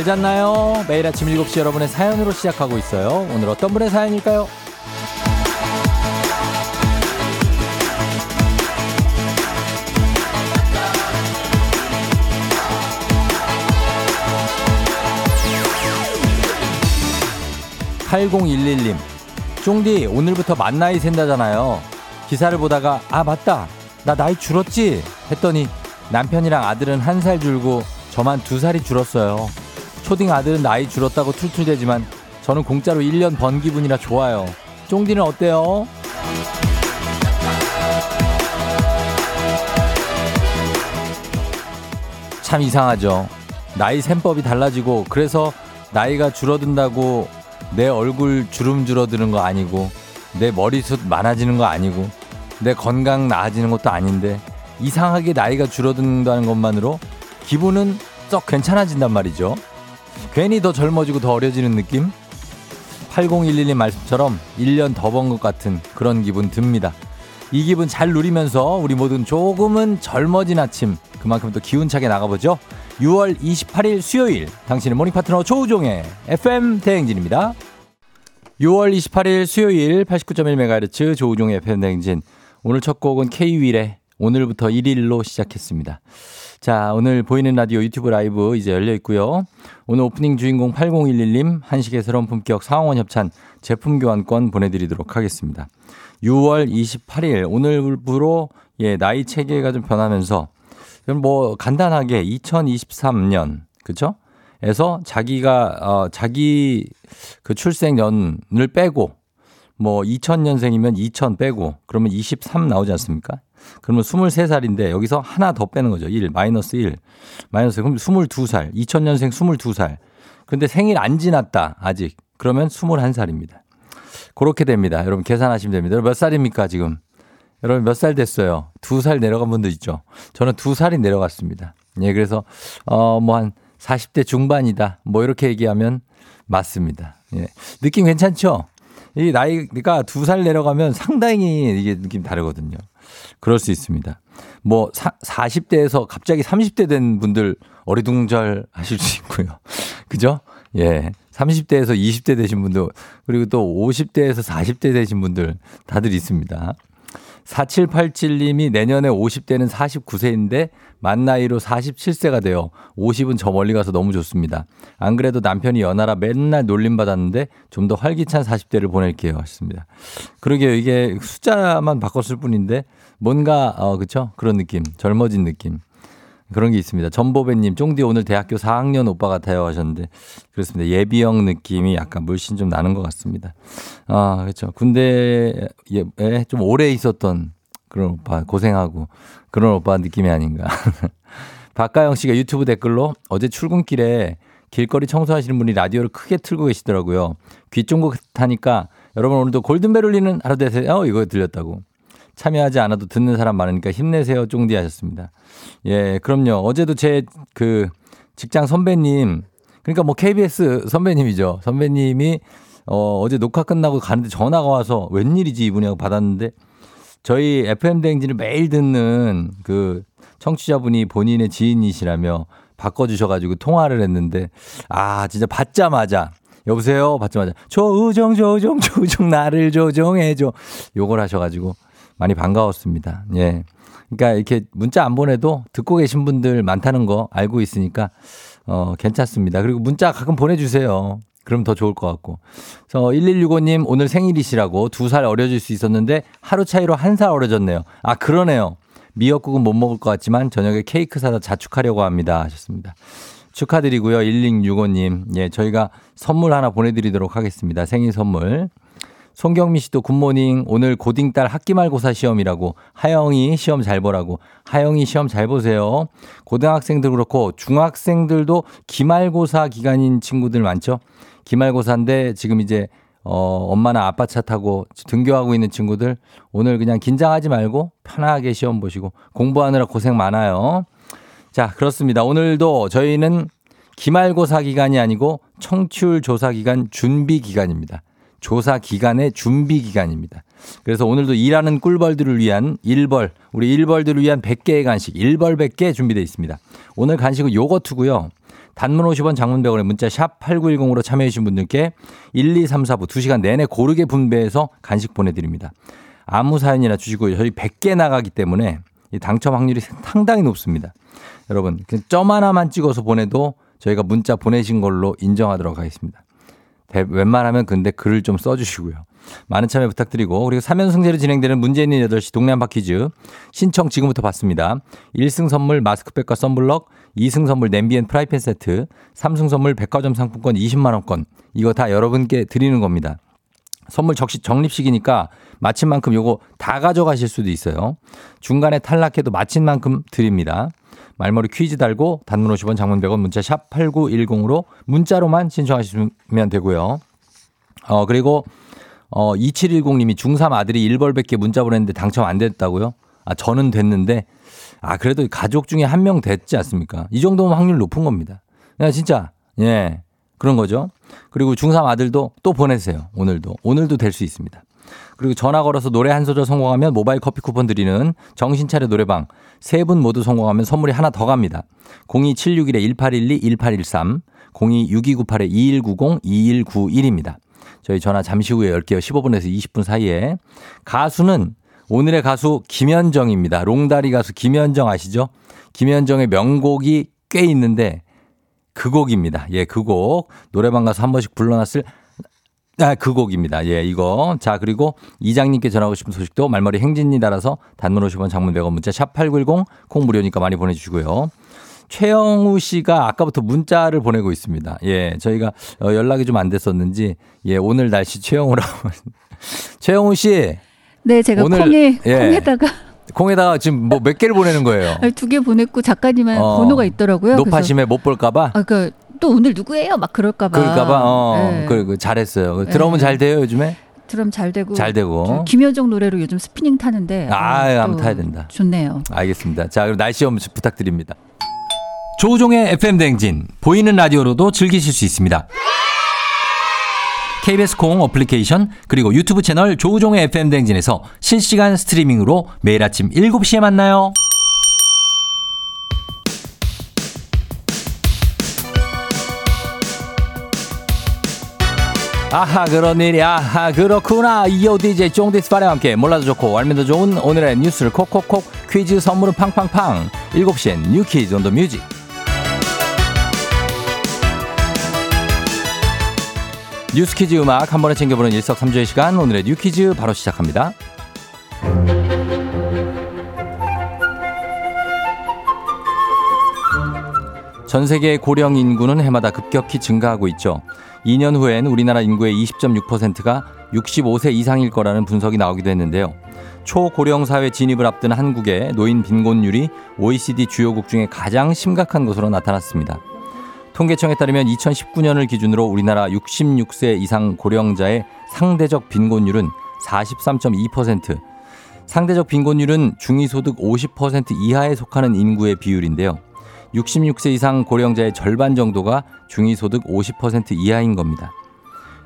잘 잤나요? 매일 아침 7시 여러분의 사연으로 시작하고 있어요. 오늘 어떤 분의 사연일까요? 8011님, 쫑디 오늘부터 만 나이 샌다잖아요. 기사를 보다가 아 맞다 나 나이 줄었지 했더니 남편이랑 아들은 한 살 줄고 저만 두 살이 줄었어요. 초딩 아들은 나이 줄었다고 툴툴대지만 저는 공짜로 1년 번 기분이라 좋아요. 쫑디는 어때요? 참 이상하죠. 나이 셈법이 달라지고 그래서 나이가 줄어든다고 내 얼굴 주름 줄어드는 거 아니고 내 머리숱 많아지는 거 아니고 내 건강 나아지는 것도 아닌데 이상하게 나이가 줄어든다는 것만으로 기분은 썩 괜찮아진단 말이죠. 괜히 더 젊어지고 더 어려지는 느낌? 8011님 말씀처럼 1년 더 번 것 같은 그런 기분 듭니다. 이 기분 잘 누리면서 우리 모두 조금은 젊어진 아침 그만큼 또 기운차게 나가보죠. 6월 28일 수요일 당신의 morning 파트너 조우종의 FM 대행진입니다. 6월 28일 수요일 89.1MHz 조우종의 FM 대행진 오늘 첫 곡은 K-윌의 오늘부터 1일로 시작했습니다. 자, 오늘 보이는 라디오 유튜브 라이브 이제 열려 있고요. 오늘 오프닝 주인공 8011님 한식의 새로운 품격 상원 협찬 제품 교환권 보내드리도록 하겠습니다. 6월 28일 오늘부로 예, 나이 체계가 좀 변하면서 뭐 간단하게 2023년 그죠? 에서 자기가 어 자기 그 출생년을 빼고 뭐 2000년생이면 2000 빼고 그러면 23 나오지 않습니까? 그러면 23살인데 여기서 하나 더 빼는 거죠. 1 마이너스 1 마이너스 그럼 22살 2000년생 22살 근데 생일 안 지났다 아직 그러면 21살입니다. 그렇게 됩니다. 여러분 계산하시면 됩니다. 여러분 몇 살입니까 지금? 여러분 몇 살 됐어요? 두 살 내려간 분들 있죠? 저는 두 살이 내려갔습니다. 예, 그래서 어 뭐 한 40대 중반이다. 뭐 이렇게 얘기하면 맞습니다. 예. 느낌 괜찮죠? 이 나이가 두 살 내려가면 상당히 이게 느낌 다르거든요. 그럴 수 있습니다. 뭐 사, 40대에서 갑자기 30대 된 분들 어리둥절 하실 수 있고요. 그죠? 예. 30대에서 20대 되신 분들 그리고 또 50대에서 40대 되신 분들 다들 있습니다. 4787님이 내년에 50대는 49세인데 만 나이로 47세가 돼요. 50은 저 멀리 가서 너무 좋습니다. 안 그래도 남편이 연하라 맨날 놀림 받았는데 좀 더 활기찬 40대를 보낼게요. 하셨습니다. 그러게요. 이게 숫자만 바꿨을 뿐인데 뭔가, 어, 그쵸? 그런 느낌. 젊어진 느낌. 그런 게 있습니다. 전보배님, 쫑디 오늘 대학교 4학년 오빠 같아요 하셨는데, 그렇습니다. 예비형 느낌이 약간 물씬 좀 나는 것 같습니다. 아, 그렇죠. 군대에 좀 오래 있었던 그런 오빠, 고생하고 그런 오빠 느낌이 아닌가. 박가영 씨가 유튜브 댓글로 어제 출근길에 길거리 청소하시는 분이 라디오를 크게 틀고 계시더라고요. 귀 쫑긋 하니까 여러분 오늘도 골든벨 울리는 하루 되세요. 어, 이거 들렸다고. 참여하지 않아도 듣는 사람 많으니까 힘내세요. 쫑디 하셨습니다. 예, 그럼요. 어제도 제 그 직장 선배님, 그러니까 뭐 KBS 선배님이죠. 선배님이 어, 어제 녹화 끝나고 가는데 전화가 와서 웬일이지 이분이 하고 받았는데 저희 FM대행진을 매일 듣는 그 청취자분이 본인의 지인이시라며 바꿔주셔가지고 통화를 했는데 아, 진짜 받자마자 여보세요? 받자마자 조우정, 조우정, 조우정 나를 조정해줘. 요걸 하셔가지고 많이 반가웠습니다. 예. 그러니까 이렇게 문자 안 보내도 듣고 계신 분들 많다는 거 알고 있으니까 어, 괜찮습니다. 그리고 문자 가끔 보내주세요. 그럼 더 좋을 것 같고. 그래서 1165님 오늘 생일이시라고 두 살 어려질 수 있었는데 하루 차이로 한 살 어려졌네요. 아, 그러네요. 미역국은 못 먹을 것 같지만 저녁에 케이크 사다 자축하려고 합니다. 하셨습니다. 축하드리고요. 1665님. 예, 저희가 선물 하나 보내드리도록 하겠습니다. 생일 선물. 송경미 씨도 굿모닝. 오늘 고딩딸 학기말고사 시험이라고. 하영이 시험 잘 보라고. 하영이 시험 잘 보세요. 고등학생들 그렇고 중학생들도 기말고사 기간인 친구들 많죠? 기말고사인데 지금 이제 어, 엄마나 아빠 차 타고 등교하고 있는 친구들 오늘 그냥 긴장하지 말고 편하게 시험 보시고 공부하느라 고생 많아요. 자, 그렇습니다. 오늘도 저희는 기말고사 기간이 아니고 청취율 조사 기간 준비 기간입니다. 조사 기간의 준비 기간입니다. 그래서 오늘도 일하는 꿀벌들을 위한 일벌, 우리 일벌들을 위한 100개의 간식, 일벌 100개 준비되어 있습니다. 오늘 간식은 요거트고요. 단문 50원 장문 100원의 문자 샵 8910으로 참여해주신 분들께 1, 2, 3, 4부 2시간 내내 고르게 분배해서 간식 보내드립니다. 아무 사연이나 주시고 저희 100개 나가기 때문에 당첨 확률이 상당히 높습니다. 여러분, 점 하나만 찍어서 보내도 저희가 문자 보내신 걸로 인정하도록 하겠습니다. 웬만하면 근데 글을 좀 써주시고요. 많은 참여 부탁드리고 그리고 3연승제로 진행되는 있는 8시 동네 한바 퀴즈 신청 지금부터 받습니다. 1승 선물 마스크팩과 썬블럭 2승 선물 냄비 and 프라이팬 세트 3승 선물 백화점 상품권 20만 원권 이거 다 여러분께 드리는 겁니다. 선물 적시 적립식이니까 맞힌 만큼 요거 다 가져가실 수도 있어요. 중간에 탈락해도 맞힌 만큼 드립니다. 말머리 퀴즈 달고 단문 50원 장문 100원 문자 샵 8910으로 문자로만 신청하시면 되고요. 어, 그리고 어, 2710님이 중3 아들이 1벌밖에 문자 보냈는데 당첨 안 됐다고요? 아, 저는 됐는데 아, 그래도 가족 중에 한 명 됐지 않습니까? 이 정도면 확률 높은 겁니다. 야, 진짜. 예. 그런 거죠. 그리고 중3 아들도 또 보내세요. 오늘도. 오늘도 될 수 있습니다. 그리고 전화 걸어서 노래 한 소절 성공하면 모바일 커피 쿠폰 드리는 정신차려 노래방 세 분 모두 성공하면 선물이 하나 더 갑니다. 02761-1812-1813 026298-2190-2191입니다. 저희 전화 잠시 후에 열게요. 15분에서 20분 사이에. 가수는 오늘의 가수 김현정입니다. 롱다리 가수 김현정 아시죠? 김현정의 명곡이 꽤 있는데 그 곡입니다. 예, 그 곡. 노래방 가서 한 번씩 불러놨을 아, 그 곡입니다. 예, 이거. 자, 그리고 이장님께 전하고 싶은 소식도 말머리 행진이 따라서 단문 50원 장문 100원 문자 샵8910 콩 무료니까 많이 보내주시고요. 최영우 씨가 아까부터 문자를 보내고 있습니다. 예, 저희가 어, 연락이 좀 안 됐었는지, 예, 오늘 날씨 최영우라고. 최영우 씨. 네, 제가 오늘, 콩에, 예, 콩에다가. 콩에다가 지금 뭐 몇 개를 보내는 거예요? 두 개 보냈고 작가님은 어, 번호가 있더라고요. 높아심에 못 볼까봐? 아, 그 또 오늘 누구예요? 막 그럴까봐. 그럴까봐. 어, 네. 그, 그 잘했어요. 드럼은 네. 잘 돼요 요즘에? 드럼 잘 되고. 잘 되고. 김현정 노래로 요즘 스피닝 타는데. 아, 아 한번 타야 된다. 좋네요. 알겠습니다. 자, 그럼 날씨 좀 부탁드립니다. 조우종의 FM 대행진 보이는 라디오로도 즐기실 수 있습니다. KBS 콩 어플리케이션 그리고 유튜브 채널 조우종의 FM 대행진에서 실시간 스트리밍으로 매일 아침 7시에 만나요. 아하 그런 일이. 아하 그렇구나. 이어 DJ 쫑디스파레와 함께 몰라도 좋고 알면 더 좋은 오늘의 뉴스를 콕콕콕 퀴즈 선물은 팡팡팡. 7시엔 New Quiz on the Music. 뉴스 퀴즈 음악 한 번에 챙겨보는 일석삼조의 시간. 오늘의 New Quiz 바로 시작합니다. 전 세계 고령 인구는 해마다 급격히 증가하고 있죠 2년 후엔 우리나라 인구의 20.6%가 65세 이상일 거라는 분석이 나오기도 했는데요. 초고령 사회 진입을 앞둔 한국의 노인 빈곤율이 OECD 주요국 중에 가장 심각한 것으로 나타났습니다. 통계청에 따르면 2019년을 기준으로 우리나라 66세 이상 고령자의 상대적 빈곤율은 43.2%, 상대적 빈곤율은 중위소득 50% 이하에 속하는 인구의 비율인데요. 66세 이상 고령자의 절반 정도가 중위소득 50% 이하인 겁니다.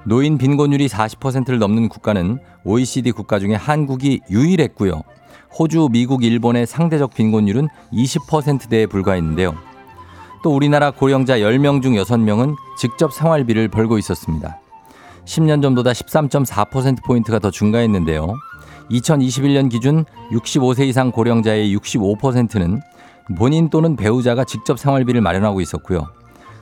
노인 빈곤율이 40%를 넘는 국가는 OECD 국가 중에 한국이 유일했고요. 호주, 미국, 일본의 상대적 빈곤율은 20%대에 불과했는데요. 또 우리나라 고령자 10명 중 6명은 직접 생활비를 벌고 있었습니다. 10년 전보다 13.4%포인트가 더 증가했는데요. 2021년 기준 65세 이상 고령자의 65%는 본인 또는 배우자가 직접 생활비를 마련하고 있었고요.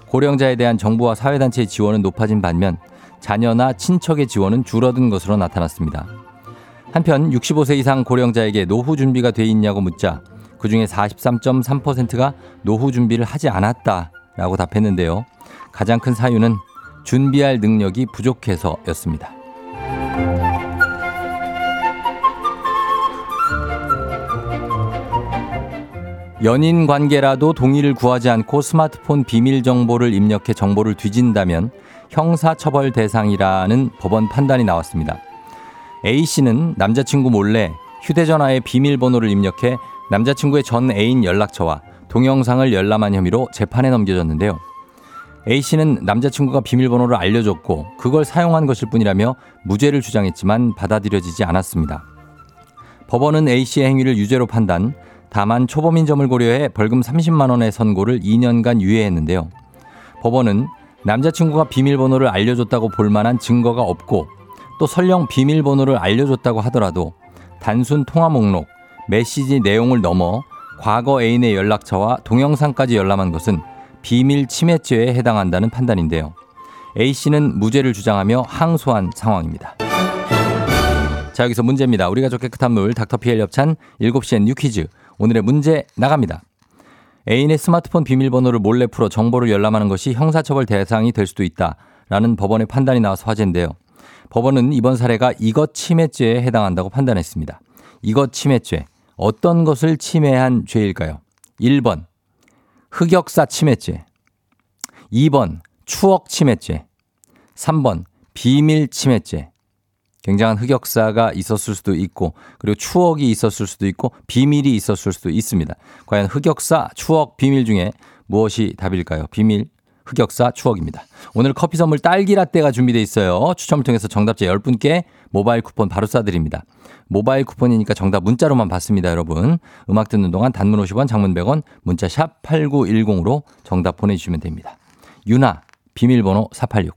고령자에 대한 정부와 사회단체의 지원은 높아진 반면 자녀나 친척의 지원은 줄어든 것으로 나타났습니다. 한편 65세 이상 고령자에게 노후 준비가 돼 있냐고 묻자 그중에 43.3%가 노후 준비를 하지 않았다라고 답했는데요. 가장 큰 사유는 준비할 능력이 부족해서였습니다. 연인 관계라도 동의를 구하지 않고 스마트폰 비밀 정보를 입력해 정보를 뒤진다면 형사처벌 대상이라는 법원 판단이 나왔습니다. A씨는 남자친구 몰래 휴대전화에 비밀번호를 입력해 남자친구의 전 애인 연락처와 동영상을 열람한 혐의로 재판에 넘겨졌는데요. A씨는 남자친구가 비밀번호를 알려줬고 그걸 사용한 것일 뿐이라며 무죄를 주장했지만 받아들여지지 않았습니다. 법원은 A씨의 행위를 유죄로 판단, 다만 초범인 점을 고려해 벌금 30만 원의 선고를 2년간 유예했는데요. 법원은 남자친구가 비밀번호를 알려줬다고 볼 만한 증거가 없고 또 설령 비밀번호를 알려줬다고 하더라도 단순 통화 목록, 메시지 내용을 넘어 과거 애인의 연락처와 동영상까지 열람한 것은 비밀 침해죄에 해당한다는 판단인데요. A씨는 무죄를 주장하며 항소한 상황입니다. 자, 여기서 문제입니다. 우리가 좋 깨끗한 물 닥터피엘 협찬 7시엔 New Quiz. 오늘의 문제 나갑니다. 애인의 스마트폰 비밀번호를 몰래 풀어 정보를 열람하는 것이 형사처벌 대상이 될 수도 있다. 라는 법원의 판단이 나와서 화제인데요. 법원은 이번 사례가 이것 침해죄에 해당한다고 판단했습니다. 이것 침해죄. 어떤 것을 침해한 죄일까요? 1번. 흑역사 침해죄. 2번. 추억 침해죄. 3번. 비밀 침해죄. 굉장한 흑역사가 있었을 수도 있고 그리고 추억이 있었을 수도 있고 비밀이 있었을 수도 있습니다. 과연 흑역사, 추억, 비밀 중에 무엇이 답일까요? 비밀, 흑역사, 추억입니다. 오늘 커피 선물 딸기 라떼가 준비되어 있어요. 추첨을 통해서 정답자 10분께 모바일 쿠폰 바로 쏴드립니다. 모바일 쿠폰이니까 정답 문자로만 받습니다, 여러분. 음악 듣는 동안 단문 50원, 장문 100원, 문자 샵 8910으로 정답 보내주시면 됩니다. 유나, 비밀번호 486.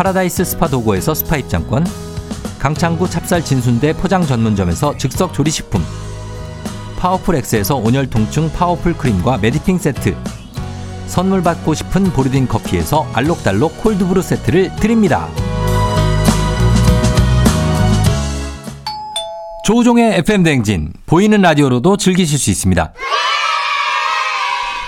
파라다이스 스파 도고에서 스파 입장권, 강창구 찹쌀 진순대 포장 전문점에서 즉석 조리식품, 파워풀 엑스에서 온열 통증 파워풀 크림과 메디핑 세트, 선물 받고 싶은 보르딘 커피에서 알록달록 cold brew 세트를 드립니다. 조우종의 FM 댕진 보이는 라디오로도 즐기실 수 있습니다.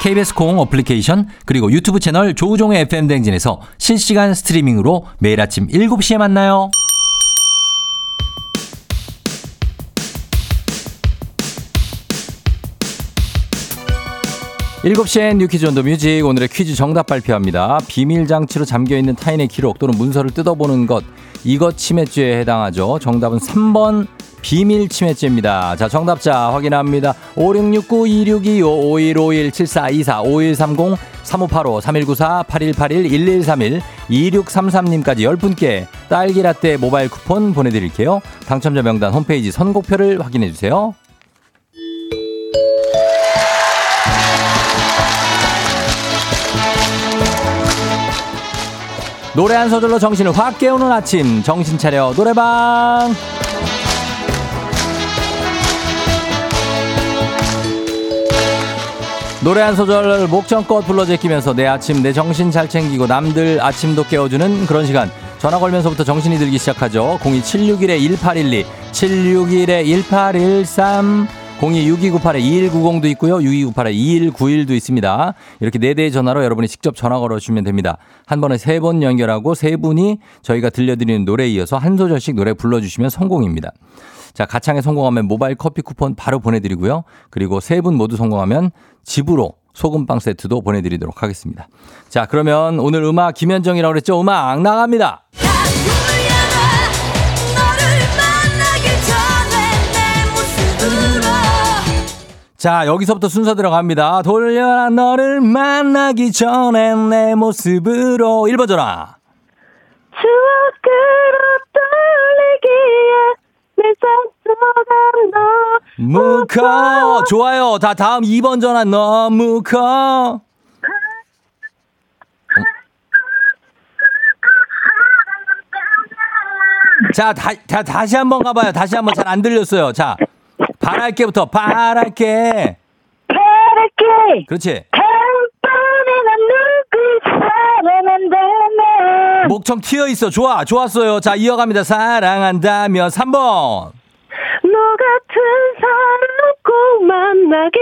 KBS 콩 어플리케이션 그리고 유튜브 채널 조우종의 FM 댕진에서 실시간 스트리밍으로 매일 아침 7시에 만나요. 7시엔 You Quiz on the Music 오늘의 퀴즈 정답 발표합니다. 비밀 장치로 잠겨 있는 타인의 기록 또는 문서를 뜯어보는 것 이것 침해죄에 해당하죠. 정답은 3번 비밀 침해죄입니다. 자, 정답자 확인합니다. 5669-2625-5151-7424-5130 3585 3194 8181 1131 2633님까지 10분께 딸기 라떼 모바일 쿠폰 보내드릴게요. 당첨자 명단 홈페이지 선곡표를 확인해주세요. 노래 한 소절로 정신을 확 깨우는 아침. 정신 차려. 노래방. 노래 한 소절 목청껏 불러 제끼면서 내 아침 내 정신 잘 챙기고 남들 아침도 깨워주는 그런 시간. 전화 걸면서부터 정신이 들기 시작하죠. 02761-1812 761-1813 026298-2190도 있고요. 6298-2191도 있습니다. 이렇게 네 대의 전화로 여러분이 직접 전화 걸어주시면 됩니다. 한 번에 세번 연결하고 세 분이 저희가 들려드리는 노래에 이어서 한 소절씩 노래 불러주시면 성공입니다. 자, 가창에 성공하면 모바일 커피 쿠폰 바로 보내드리고요. 그리고 세분 모두 성공하면 집으로 소금빵 세트도 보내드리도록 하겠습니다. 자, 그러면 오늘 음악 김현정이라고 그랬죠? 음악 나갑니다. 자, 여기서부터 순서 들어갑니다. 돌려라 너를 만나기 전에 내 모습으로 1번 전화. 추억으로 떠올리기에 내 손수가 너 무 커. 좋아요. 다 다음 2번 전화 너무 커. 자, 다, 다, 다시 한번 가봐요. 다시 한번 잘 안 들렸어요. 자, 바랄게부터, 바랄게. 바랄게 그렇지. 목청 튀어 있어. 좋아. 좋았어요. 자, 이어갑니다. 사랑한다면 3번. 너 같은 사람 꼭 만나기를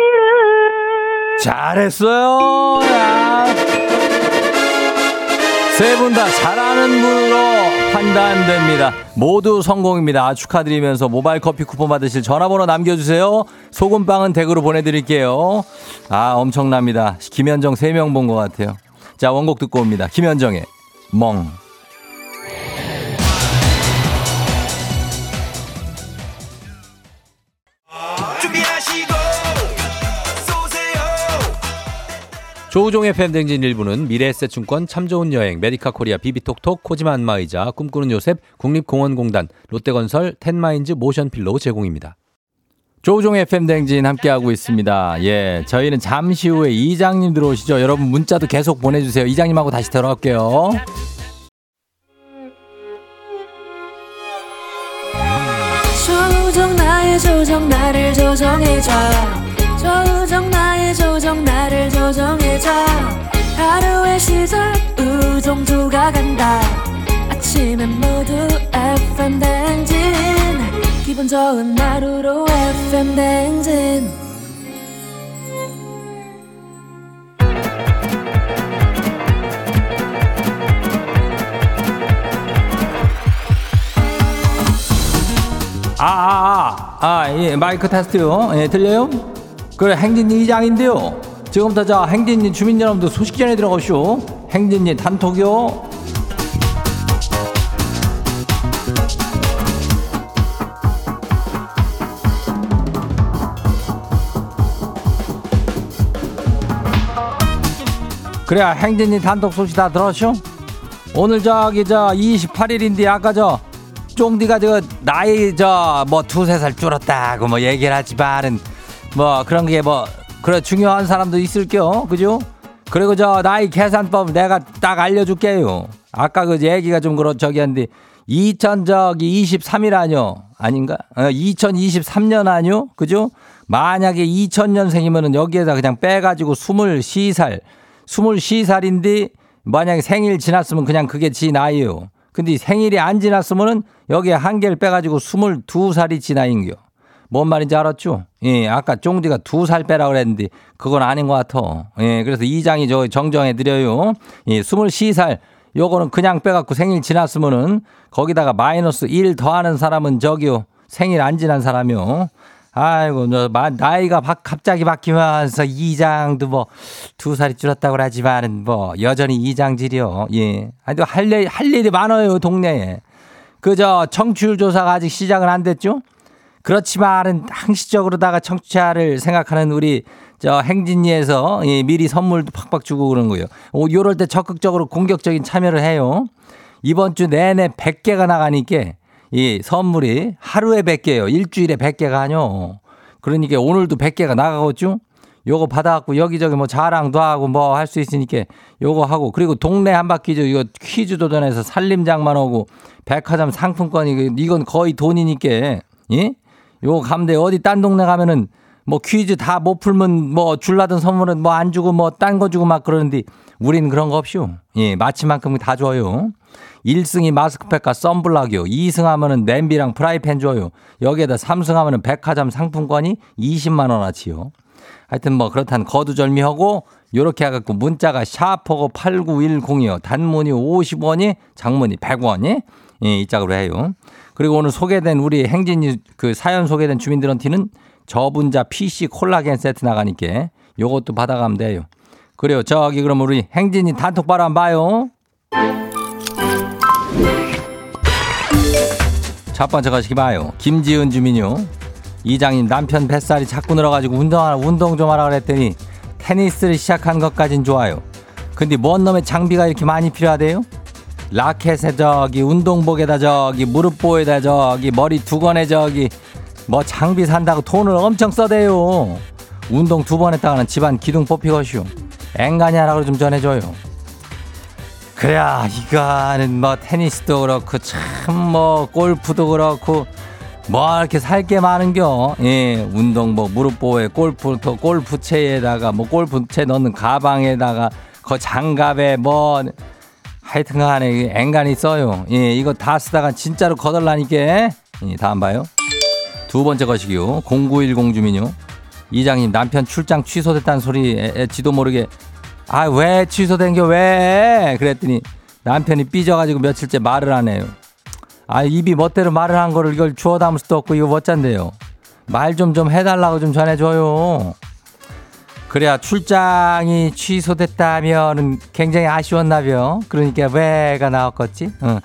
잘했어요. 야. 세분 다 잘하는 분으로 판단됩니다. 모두 성공입니다. 축하드리면서 모바일 커피 쿠폰 받으실 전화번호 남겨주세요. 소금빵은 댁으로 보내드릴게요. 아, 엄청납니다. 김현정 3명 본 것 같아요. 자, 원곡 듣고 옵니다. 김현정의 멍. 조우종의 FM 댕진 1부는 미래에셋증권 참 좋은 여행 메디카 코리아 비비톡톡 코지마 안마의자 꿈꾸는 요셉 국립공원공단 롯데건설 텐마인즈 모션필로 제공입니다. 조우종의 FM댕진 함께하고 있습니다. 예, 저희는 잠시 후에 이장님 들어오시죠. 여러분 문자도 계속 보내주세요. 이장님하고 다시 돌아올게요. 조정 나의 조정 나를 조정해줘 조정 나의 조정 나를 조정해줘 하루의 시절 우정조가 간다 아침엔 모두 FM 댕진 기분 좋은 하루로 FM 댕진 아, 아, 아, 아, 예, 마이크 테스트요. 예, 들려요? 그래, 행진이 이장인데요. 지금부터 저 행진이 주민 여러분들 소식 전해 들어가시오. 행진이 단톡요. 그래, 행진이 단톡 소식 다 들었쇼? 오늘 저기 저 28일인데 아까 저 쫑디가 저 나이 저 뭐 두세 살 줄었다고 뭐 얘기를 하지만은 뭐 그런 게 뭐 그래 중요한 사람도 있을게요 그죠? 그리고 저 나이 계산법 내가 딱 알려줄게요. 아까 그 얘기가 좀 그렇 저기 한데 2000 저기 23일 아니요 아닌가? 어, 2023년 아니요 그죠? 만약에 2000년생이면은 여기에다 그냥 빼가지고 23살 23살인데 만약에 생일 지났으면 그냥 그게 지 나이요. 근데 생일이 안 지났으면은 여기에 한 개를 빼가지고 22살이 지 나이인겨. 뭔 말인지 알았죠? 예, 아까 쫑디가 두 살 빼라 그랬는데 그건 아닌 것 같아. 예, 그래서 이장이 저 정정해 드려요. 예, 23살 요거는 그냥 빼갖고 생일 지났으면은 거기다가 마이너스 1 더하는 사람은 저기요. 생일 안 지난 사람이요. 아이고, 너, 마- 나이가 바- 갑자기 바뀌면서 이장도 뭐, 두 살이 줄었다고 하지만은 뭐, 여전히 이장질이요. 예. 아니, 할 일, 할 일이 많아요, 동네에. 그저 청취율 조사가 아직 시작은 안 됐죠? 그렇지만은 항시적으로다가 청취자를 생각하는 우리 저 행진리에서 예, 미리 선물도 팍팍 주고 그런 거예요. 오, 요럴 때 적극적으로 공격적인 참여를 해요. 이번 주 내내 100개가 나가니까 이 선물이 하루에 100개예요. 일주일에 100개가 아니요. 그러니까 오늘도 100개가 나가겠죠? 요거 받아갖고 여기저기 뭐 자랑도 하고 뭐 할 수 있으니까 요거 하고 그리고 동네 한 바퀴죠. 이거 퀴즈 도전에서 살림장만 오고 백화점 상품권이 이건 거의 돈이니까 예? 요거 가면 어디 딴 동네 가면은 뭐 퀴즈 다 못 풀면 뭐 줄라던 선물은 뭐 안 주고 뭐 딴 거 주고 막 그러는데 우린 그런 거 없쇼. 예, 마치만큼 다 줘요. 1승이 마스크팩과 썬블락이요. 2승 하면은 냄비랑 프라이팬 줘요. 여기에다 3승 하면은 백화점 상품권이 20만 원어치요. 하여튼 뭐 그렇다는 거두절미하고 요렇게 해갖고 문자가 샤퍼고 8910이요. 단문이 50원이 장문이 100원이 예, 이 짝으로 해요. 그리고 오늘 소개된 우리 행진이 그 사연 소개된 주민들한테는 저분자 PC 콜라겐 세트 나가니까 요것도 받아가면 돼요. 그래요. 저기 그럼 우리 행진이 단톡 바로 한번 봐요. 첫 번째 가시기 봐요. 김지은 주민요. 이장님 남편 뱃살이 자꾸 늘어가지고 운동하라 운동 좀 하라 그랬더니 테니스를 시작한 것까진 좋아요. 근데 뭔 놈의 장비가 이렇게 많이 필요하대요? 라켓에 저기 운동복에다 저기 무릎보에다 저기 머리 두건에 저기 뭐 장비 산다고 돈을 엄청 써대요. 운동 두 번 했다가는 집안 기둥 뽑히것이오. 앵간히 하라고 좀 전해줘요. 그래야 이거는 뭐 테니스도 그렇고 참 뭐 골프도 그렇고 뭐 이렇게 살 게 많은겨. 예, 운동복 무릎보에 골프터 골프채에다가 뭐 골프채 넣는 가방에다가 그 장갑에 뭐 하여튼 간에 앵간히 써요. 예, 이거 다 쓰다가 진짜로 거덜나니까. 예, 다음 봐요. 두 번째 것이기요. 0910 주민요. 이장님 남편 출장 취소됐다는 소리 지도 모르게 아 왜 취소된겨 왜 그랬더니 남편이 삐져가지고 며칠째 말을 안 해요. 아 입이 멋대로 말을 한 거를 이걸 주워 담을 수도 없고 이거 멋짠데요. 말좀좀 해달라고 좀 전해줘요. 그래야 출장이 취소됐다면 굉장히 아쉬웠나벼. 그러니까 왜가 나왔겠지. 어.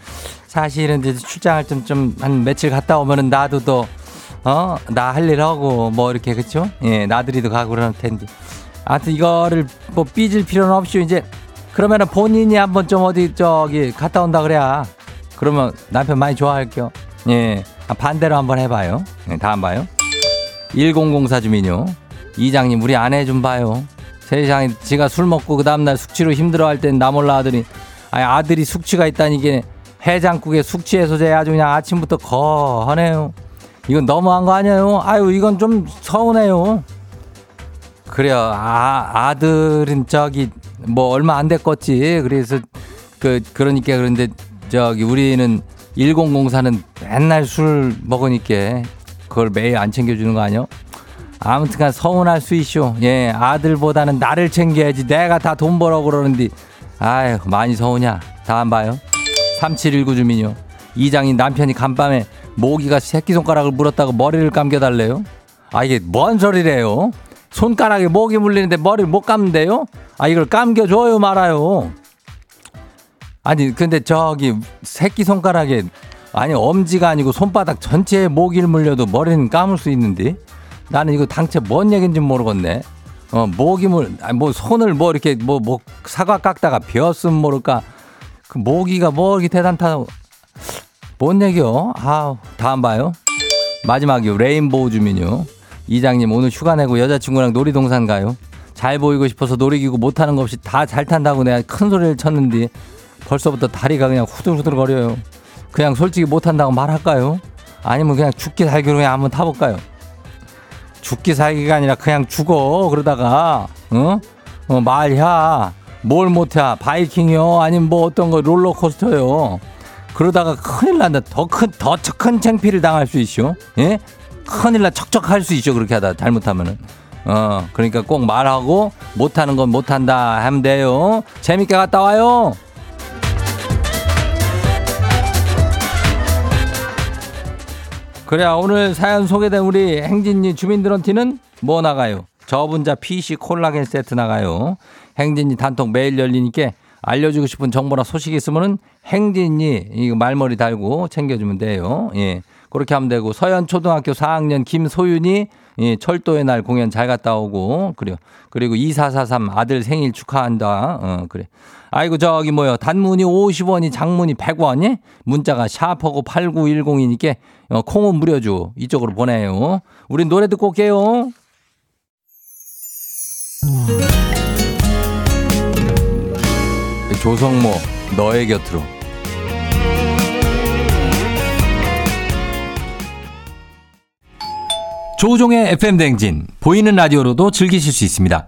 사실은 이제 출장을 좀 좀 한 며칠 갔다 오면은 나도 또 어, 나 할 일 하고, 뭐, 이렇게, 그쵸? 예, 나들이도 가고 그럴 텐데. 아무튼 이거를 뭐 삐질 필요는 없이 이제, 그러면은 본인이 한번 좀 어디, 저기, 갔다 온다 그래야. 그러면 남편 많이 좋아할게요. 예, 아, 반대로 한번 해봐요. 예, 다음 봐요. 1004 주민요. 이장님, 우리 아내 좀 봐요. 세상에, 지가 술 먹고 그 다음날 숙취로 힘들어 할 땐 나 몰라 하더니, 아니, 아들이 숙취가 있다니 이게 해장국에 숙취 해소제 아주 그냥 아침부터 거하네요. 이건 너무한 거 아니에요? 아유, 이건 좀 서운해요. 그래요. 아, 아들은 저기 뭐 얼마 안 됐겠지. 그래서 그 그러니까 그런데 저기 우리는 1004는 맨날 술 먹으니까 그걸 매일 안 챙겨주는 거 아니요? 아무튼간 서운할 수 있쇼. 예, 아들보다는 나를 챙겨야지. 내가 다 돈 벌어 그러는데 아유 많이 서우냐. 다음 봐요. 3719 주민요. 이장인 남편이 간밤에 모기가 새끼손가락을 물었다고 머리를 감겨달래요? 아, 이게 뭔 소리래요? 손가락에 모기 물리는데 머리를 못 감는데요? 아, 이걸 감겨줘요, 말아요? 아니, 근데 저기 새끼손가락에, 아니, 엄지가 아니고 손바닥 전체에 모기를 물려도 머리는 감을 수 있는데? 나는 이거 당최 뭔 얘기인지 모르겠네. 어, 모기물, 아니, 뭐 손을 뭐 이렇게 뭐, 뭐 사과 깎다가 베었으면 모를까. 그 모기가 뭐 이렇게 대단하다고. 뭔 얘기요? 아, 다음 봐요. 마지막이요. 레인보우 주민요. 이장님 오늘 휴가 내고 여자친구랑 놀이동산 가요. 잘 보이고 싶어서 놀이기구 못하는 거 없이 다 잘 탄다고 내가 큰 소리를 쳤는데 벌써부터 다리가 그냥 후들후들 거려요. 그냥 솔직히 못한다고 말할까요? 아니면 그냥 죽기 살기로 그냥 한번 타볼까요? 죽기 살기가 아니라 그냥 죽어 그러다가 어? 어 말야 뭘 못해 바이킹이요 아니면 뭐 어떤 거 롤러코스터요 그러다가 큰일 난다. 더 큰, 더 큰 창피를 당할 수 있죠. 예? 큰일 나 척척할 수 있죠. 그렇게 하다 잘못하면은. 어, 그러니까 꼭 말하고 못하는 건 못한다 하면 돼요. 재밌게 갔다 와요. 그래 오늘 사연 소개된 우리 행진이 주민들한테는 뭐 나가요? 저분자 PC 콜라겐 세트 나가요. 행진이 단톡 매일 열리니까 알려주고 싶은 정보나 소식이 있으면은 행진이 이거 말머리 달고 챙겨주면 돼요. 예. 그렇게 하면 되고 서현 초등학교 4학년 김소윤이 예, 철도의 날 공연 잘 갔다 오고 그래요. 그리고 2443 아들 생일 축하한다. 어, 그래. 아이고 저기 뭐요. 단문이 50원이 장문이 100원이 문자가 샤퍼고 8910이니까 어, 콩은 무료죠. 이쪽으로 보내요. 우린 노래 듣고 올게요. 조성모 너의 곁으로 조종의 FM 댕진 보이는 라디오로도 즐기실 수 있습니다.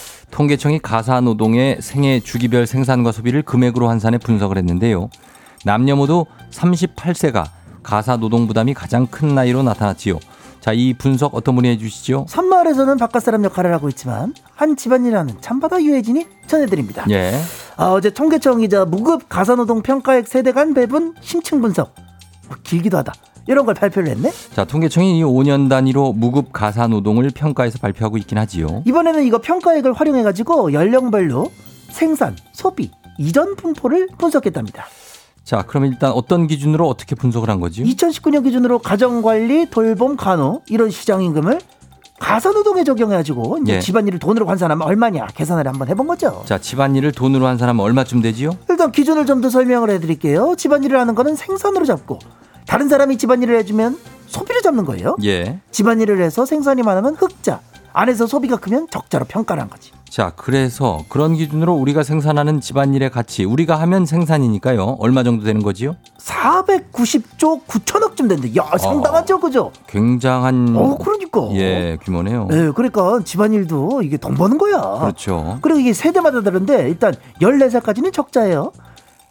통계청이 가사노동의 생애 주기별 생산과 소비를 금액으로 환산해 분석을 했는데요. 남녀 모두 38세가 가사노동 부담이 가장 큰 나이로 나타났지요. 자, 이 분석 어떤 분이 해주시죠? 산마을에서는 바깥 사람 역할을 하고 있지만 한 집안이라는 참바다 유해진이 전해드립니다. 예. 아, 어제 통계청이자 무급 가사노동 평가액 세대 간 배분 심층 분석 어, 길기도 하다 이런 걸 발표를 했네. 자, 통계청이 이 5년 단위로 무급 가사 노동을 평가해서 발표하고 있긴 하지요. 이번에는 이거 평가액을 활용해 가지고 연령별로 생산, 소비, 이전 분포를 분석했답니다. 자, 그럼 일단 어떤 기준으로 어떻게 분석을 한 거지? 2019년 기준으로 가정관리, 돌봄, 간호 이런 시장 임금을 가사노동에 적용해가지고 이제 예. 집안일을 돈으로 환산하면 얼마냐 계산을 한번 해본 거죠. 자, 집안일을 돈으로 한 사람은 얼마쯤 되지요? 일단 기준을 좀 더 설명을 해드릴게요. 집안일을 하는 거는 생산으로 잡고 다른 사람이 집안일을 해주면 소비를 잡는 거예요. 예. 집안일을 해서 생산이 많으면 흑자, 안에서 소비가 크면 적자로 평가를 한 거지. 자, 그래서 그런 기준으로 우리가 생산하는 집안일의 가치, 우리가 하면 생산이니까요. 얼마 정도 되는 거지요? 490조 9천억쯤 된대. 야 상당하죠, 그죠? 굉장한 어, 그러니까. 예, 규모네요. 네, 그러니까 집안일도 이게 돈 버는 거야. 그렇죠. 그리고 이게 세대마다 다른데 일단 14살까지는 적자예요.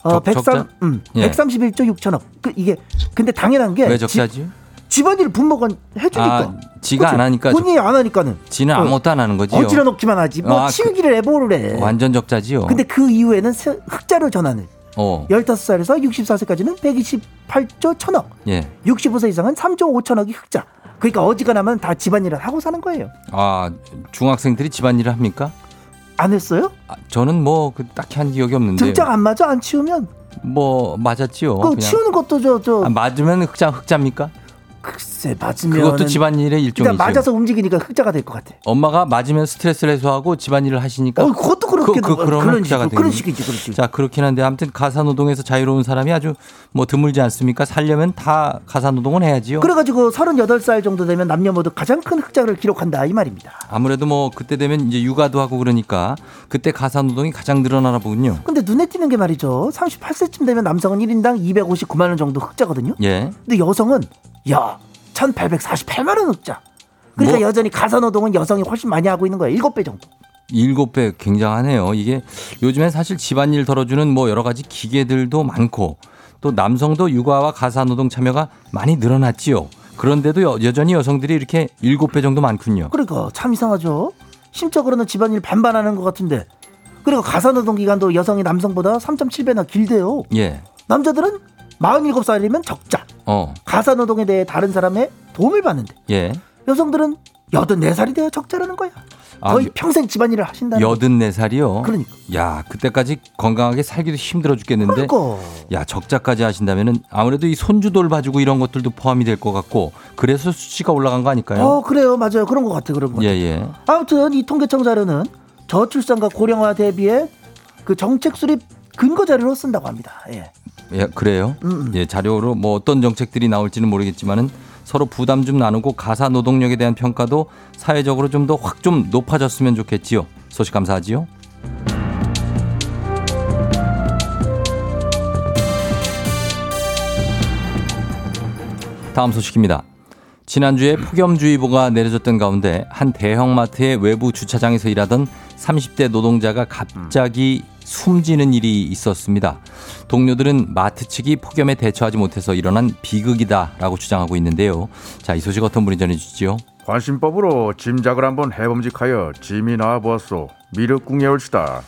어, 적- 103, 적자? 음, 예. 131조 6천억. 그 이게 근데 당연한 게왜 지- 적자지? 집안일 분모가 해주니까. 아, 지가 그치? 안 하니까 본인이 안 하니까는. 지는 어. 아무것도 안 하는 거지요. 어지러 놓기만 하지. 뭐 아, 그- 치우기를 해 뭐를 해. 완전 적자지요. 근데 그 이후에는 세- 흑자로 전환을. 어. 15살에서 64세까지는 128조 천억. 예. 65세 이상은 3조 5천억이 흑자. 그러니까 어지간하면 다 집안일을 하고 사는 거예요. 아, 중학생들이 집안일을 합니까? 안 했어요? 아, 저는 뭐 그 딱히 한 기억이 없는데. 등짝 안 맞아? 안 치우면? 뭐 맞았지요. 그 치우는 것도 저, 저, 아, 맞으면 흑자 흑자입니까? 글쎄, 맞으면. 그것도 집안일의 일종이죠. 맞아서 움직이니까 흑자가 될 것 같아. 엄마가 맞으면 스트레스를 해소하고 집안일을 하시니까 어, 그것도 그렇게 그, 그, 그런 그런 흑자가 식이고, 그런 되는 식이지, 그런 식. 자 그렇긴 한데 아무튼 가사 노동에서 자유로운 사람이 아주 뭐 드물지 않습니까? 살려면 다 가사 노동은 해야지요. 그래가지고 38살 정도 되면 남녀 모두 가장 큰 흑자를 기록한다 이 말입니다. 아무래도 뭐 그때 되면 이제 육아도 하고 그러니까 그때 가사 노동이 가장 늘어나나 보군요. 근데 눈에 띄는 게 말이죠. 38세쯤 되면 남성은 1인당 259만 원 정도 흑자거든요. 예. 근데 여성은 야 1,848만 원 흑자. 그러니까 뭐? 여전히 가사노동은 여성이 훨씬 많이 하고 있는 거예요. 7배 정도. 일곱 배 굉장하네요. 이게 요즘엔 사실 집안일 덜어주는 뭐 여러 가지 기계들도 많고 또 남성도 육아와 가사노동 참여가 많이 늘어났지요. 그런데도 여, 여전히 여성들이 이렇게 일곱 배 정도 많군요. 그러니까 참 이상하죠. 심적으로는 집안일 반반하는 것 같은데. 그리고 가사노동 기간도 여성이 남성보다 3.7배나 길대요. 예. 남자들은 47살이면 적자. 어. 가사노동에 대해 다른 사람의 도움을 받는데 예. 여성들은 84살이 돼야 적자라는 거야. 아, 거의 여- 평생 집안일을 하신다는. 여든 네 살이요. 그러니까. 야 그때까지 건강하게 살기도 힘들어 죽겠는데. 그러니까. 야 적자까지 하신다면은 아무래도 이 손주 돌봐주고 이런 것들도 포함이 될 것 같고 그래서 수치가 올라간 거 아닐까요? 어 그래요 맞아요 그런 것 같아 그런 거. 예 같아. 예. 아무튼 이 통계청 자료는 저출산과 고령화 대비해 그 정책 수립 근거 자료로 쓴다고 합니다. 예. 예, 그래요. 음, 음. 예, 자료로 뭐 어떤 정책들이 나올지는 모르겠지만은 서로 부담 좀 나누고 가사 노동력에 대한 평가도 사회적으로 좀 더 확 좀 높아졌으면 좋겠지요. 소식 감사하지요. 다음 소식입니다. 지난주에 폭염주의보가 내려졌던 가운데 한 대형마트의 외부 주차장에서 일하던 30대 노동자가 갑자기 숨지는 일이 있었습니다. 동료들은 마트 측이 폭염에 대처하지 못해서 일어난 비극이다라고 주장하고 있는데요. 자, 이 소식 어떤 분이 전해주시죠? 관심법으로 짐작을 한번 해봄직하여 짐이 나와보았소. 미륵궁에 올시다.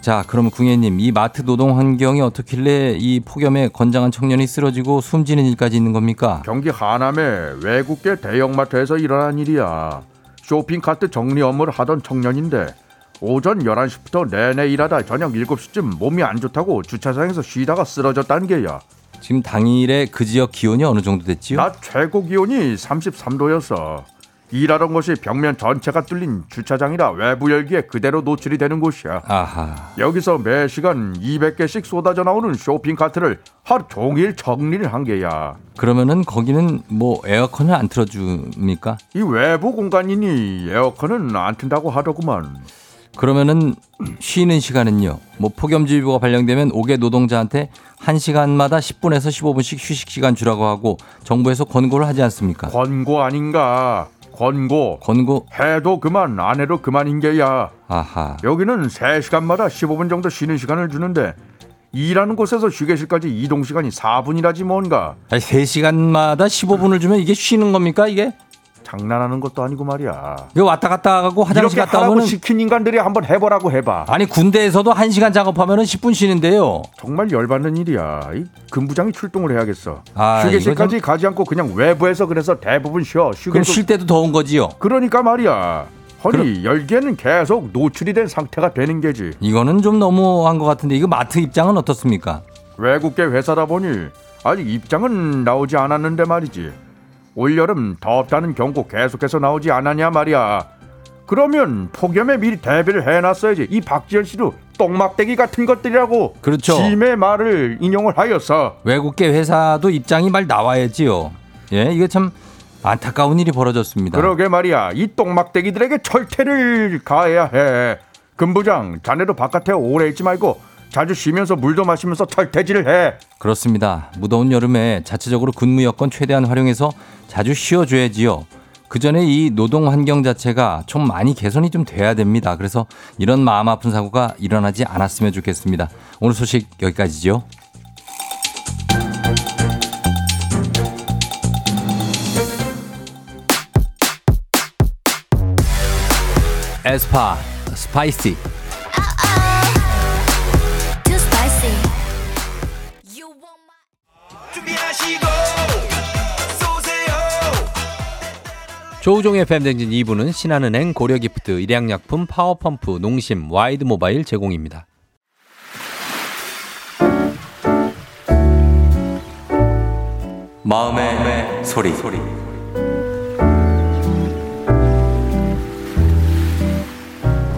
자, 그럼 궁예님, 이 마트 노동 환경이 어떻길래 이 폭염에 건장한 청년이 쓰러지고 숨지는 일까지 있는 겁니까? 경기 하남의 외국계 대형마트에서 일어난 일이야. 쇼핑카트 정리 업무를 하던 청년인데 오전 11시부터 내내 일하다 저녁 7시쯤 몸이 안 좋다고 주차장에서 쉬다가 쓰러졌다는 게야. 지금 당일에 그 지역 기온이 어느 정도 됐지요? 낮 최고 기온이 33도였어. 일하던 곳이 벽면 전체가 뚫린 주차장이라 외부 열기에 그대로 노출이 되는 곳이야. 아하. 여기서 매 시간 200개씩 쏟아져 나오는 쇼핑 카트를 하루 종일 정리를 한 게야. 그러면은 거기는 뭐 에어컨을 안 틀어줍니까? 이 외부 공간이니 에어컨은 안 튼다고 하더구만. 그러면은 쉬는 시간은요. 뭐 폭염주의보가 발령되면 5개 노동자한테 1시간마다 10분에서 15분씩 휴식 시간 주라고 하고 정부에서 권고를 하지 않습니까? 권고 아닌가? 권고. 권고 해도 그만 안 해도 그만인 게야. 아하. 여기는 3시간마다 15분 정도 쉬는 시간을 주는데 일하는 곳에서 휴게실까지 이동 시간이 4분이라지 뭔가. 아니, 3시간마다 15분을 주면 이게 쉬는 겁니까, 이게? 장난하는 것도 아니고 말이야. 이거 왔다 갔다 하고 화장실 갔다 하라고 오면은 시킨 인간들이 한번 해보라고 해봐. 아니 군대에서도 1 시간 작업하면은 10분 쉬는데요. 정말 열받는 일이야. 이 근부장이 출동을 해야겠어. 아, 휴게실까지 이거 가지 않고 그냥 외부에서 그래서 대부분 쉬어. 그럼 휴게소 쉴 때도 더운 거지요. 그러니까 말이야. 아니 열기에는 계속 노출이 된 상태가 되는 게지. 이거는 좀 너무한 것 같은데 이거 마트 입장은 어떻습니까? 외국계 회사다 보니 아직 입장은 나오지 않았는데 말이지. 올여름 덥다는 경고 계속해서 나오지 않았냐 말이야. 그러면 폭염에 미리 대비를 해놨어야지. 이 박지현 씨도 똥막대기 같은 것들이라고. 그렇죠. 짐의 말을 인용을 하였어. 외국계 회사도 입장이 말 나와야지요. 예, 이게 참 안타까운 일이 벌어졌습니다. 그러게 말이야. 이 똥막대기들에게 철퇴를 가해야 해. 금부장, 자네도 바깥에 오래 있지 말고 자주 쉬면서 물도 마시면서 철퇴질을 해. 그렇습니다. 무더운 여름에 자체적으로 근무 여건 최대한 활용해서 자주 쉬어줘야지요. 그 전에 이 노동 환경 자체가 좀 많이 개선이 좀 돼야 됩니다. 그래서 이런 마음 아픈 사고가 일어나지 않았으면 좋겠습니다. 오늘 소식 여기까지죠. 에스파 Spicy 조우종의 FM 댕진 2부는 신한은행, 고려기프트, 일양약품, 파워펌프, 농심, 와이드모바일 제공입니다. 마음의, 소리.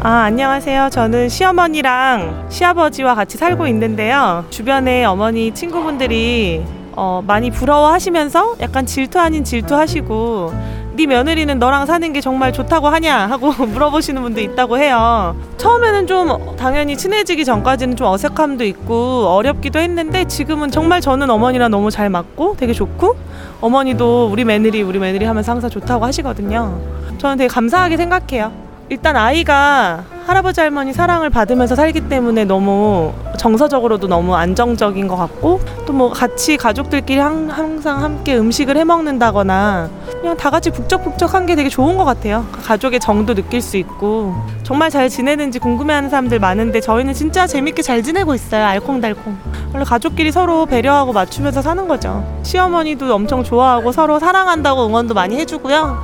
아, 안녕하세요. 저는 시어머니랑 시아버지와 같이 살고 있는데요. 주변에 어머니 친구분들이 어, 많이 부러워하시면서 약간 질투 아닌 질투하시고 네 며느리는 너랑 사는 게 정말 좋다고 하냐 하고 물어보시는 분도 있다고 해요. 처음에는 좀 당연히 친해지기 전까지는 좀 어색함도 있고 어렵기도 했는데 지금은 정말 저는 어머니랑 너무 잘 맞고 되게 좋고 어머니도 우리 며느리 우리 며느리 하면서 항상 좋다고 하시거든요. 저는 되게 감사하게 생각해요. 일단 아이가 할아버지 할머니 사랑을 받으면서 살기 때문에 너무 정서적으로도 너무 안정적인 것 같고 또 뭐 같이 가족들끼리 항, 항상 함께 음식을 해 먹는다거나 그냥 다 같이 북적북적한 게 되게 좋은 것 같아요. 가족의 정도 느낄 수 있고 정말 잘 지내는지 궁금해하는 사람들 많은데 저희는 진짜 재밌게 잘 지내고 있어요. 알콩달콩. 원래 가족끼리 서로 배려하고 맞추면서 사는 거죠. 시어머니도 엄청 좋아하고 서로 사랑한다고 응원도 많이 해주고요.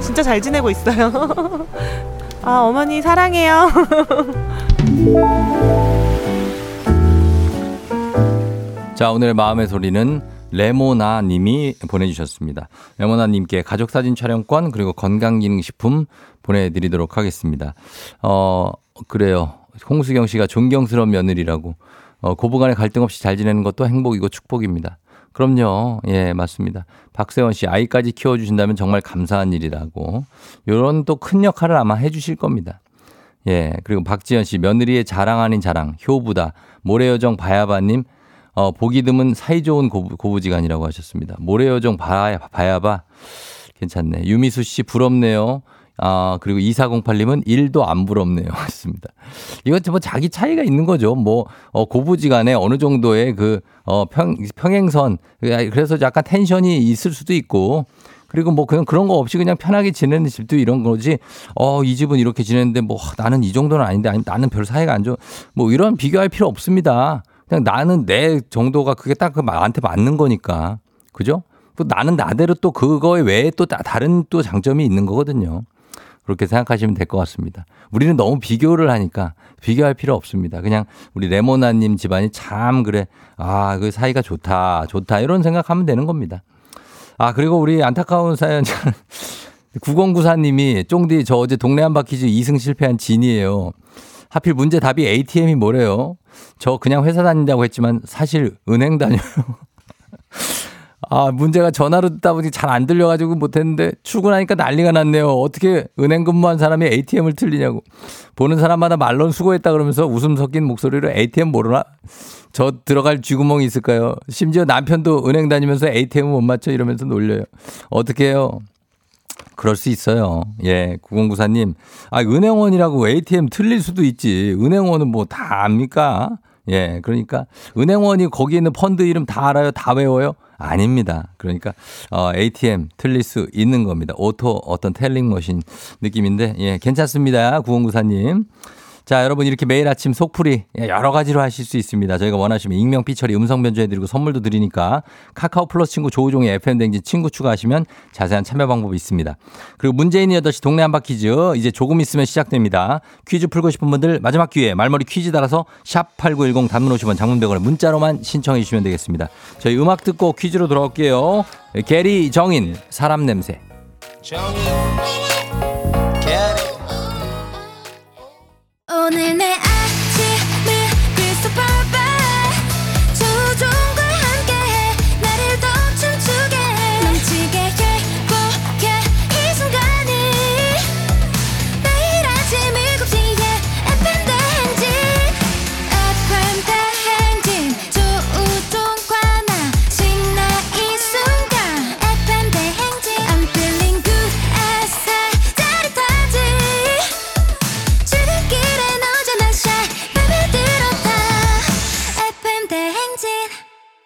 진짜 잘 지내고 있어요. 아, 어머니 사랑해요. 자, 오늘의 마음의 소리는 레모나 님이 보내주셨습니다. 레모나 님께 가족사진 촬영권 그리고 건강기능식품 보내드리도록 하겠습니다. 어, 그래요. 홍수경 씨가 존경스러운 며느리라고. 어, 고부간에 갈등 없이 잘 지내는 것도 행복이고 축복입니다. 그럼요. 예, 맞습니다. 박세원 씨, 아이까지 키워주신다면 정말 감사한 일이라고. 요런 또 큰 역할을 아마 해주실 겁니다. 예, 그리고 박지현 씨, 며느리의 자랑 아닌 자랑, 효부다. 모래여정 바야바님, 어, 보기 드문 사이좋은 고부, 고부지간이라고 하셨습니다. 모래여정 바야, 바야바. 괜찮네. 유미수 씨, 부럽네요. 아, 그리고 2408님은 일도 안 부럽네요. 하셨습니다. 이건 뭐 자기 차이가 있는 거죠. 뭐, 어, 고부지간에 어느 정도의 그, 어, 평, 평행선. 그래서 약간 텐션이 있을 수도 있고, 그리고 뭐 그냥 그런 거 없이 그냥 편하게 지내는 집도 이런 거지. 어, 이 집은 이렇게 지내는데 뭐 나는 이 정도는 아닌데 아니, 나는 별 사이가 안 좋아. 뭐 이런 비교할 필요 없습니다. 그냥 나는 내 정도가 그게 딱그 나한테 맞는 거니까. 그죠? 또 나는 나대로 또 그거에 외에 또 다- 다른 또 장점이 있는 거거든요. 그렇게 생각하시면 될 것 같습니다. 우리는 너무 비교를 하니까 비교할 필요 없습니다. 그냥 우리 레모나님 집안이 참 그래. 아, 그 사이가 좋다, 좋다. 이런 생각하면 되는 겁니다. 아, 그리고 우리 안타까운 사연. 9094님이 쫑디 저 어제 동네 한 바퀴즈 2승 실패한 진이에요. 하필 문제 답이 ATM이 뭐래요? 저 그냥 회사 다닌다고 했지만 사실 은행 다녀요. 아, 문제가 전화로 듣다 보니 잘 안 들려가지고 못했는데 출근하니까 난리가 났네요. 어떻게 은행 근무한 사람이 ATM을 틀리냐고. 보는 사람마다 말론 수고했다 그러면서 웃음 섞인 목소리로 ATM 모르나? 저 들어갈 쥐구멍이 있을까요? 심지어 남편도 은행 다니면서 ATM 못 맞춰 이러면서 놀려요. 어떻게 해요? 그럴 수 있어요. 예, 9094님. 아, 은행원이라고 ATM 틀릴 수도 있지. 은행원은 뭐 다 압니까? 예, 그러니까 은행원이 거기 있는 펀드 이름 다 알아요? 다 외워요? 아닙니다. 그러니까 어, ATM 틀릴 수 있는 겁니다. auto 어떤 telling machine 느낌인데 예, 괜찮습니다. 구원구사님. 자, 여러분 이렇게 매일 아침 속풀이 예, 여러 가지로 하실 수 있습니다. 저희가 원하시면 익명 피처리 음성 변조해 드리고 선물도 드리니까 카카오 플러스 친구 조우종의 FM 댕진 친구 추가하시면 자세한 참여 방법이 있습니다. 그리고 문재인 8시 동네 한바 퀴즈 이제 조금 있으면 시작됩니다. 퀴즈 풀고 싶은 분들 마지막 기회에 말머리 퀴즈 달아서 샵 8910 단문 50원 장문 100원에 문자로만 신청해 주시면 되겠습니다. 저희 음악 듣고 퀴즈로 돌아올게요. 게리 정인 사람 냄새. 오늘 내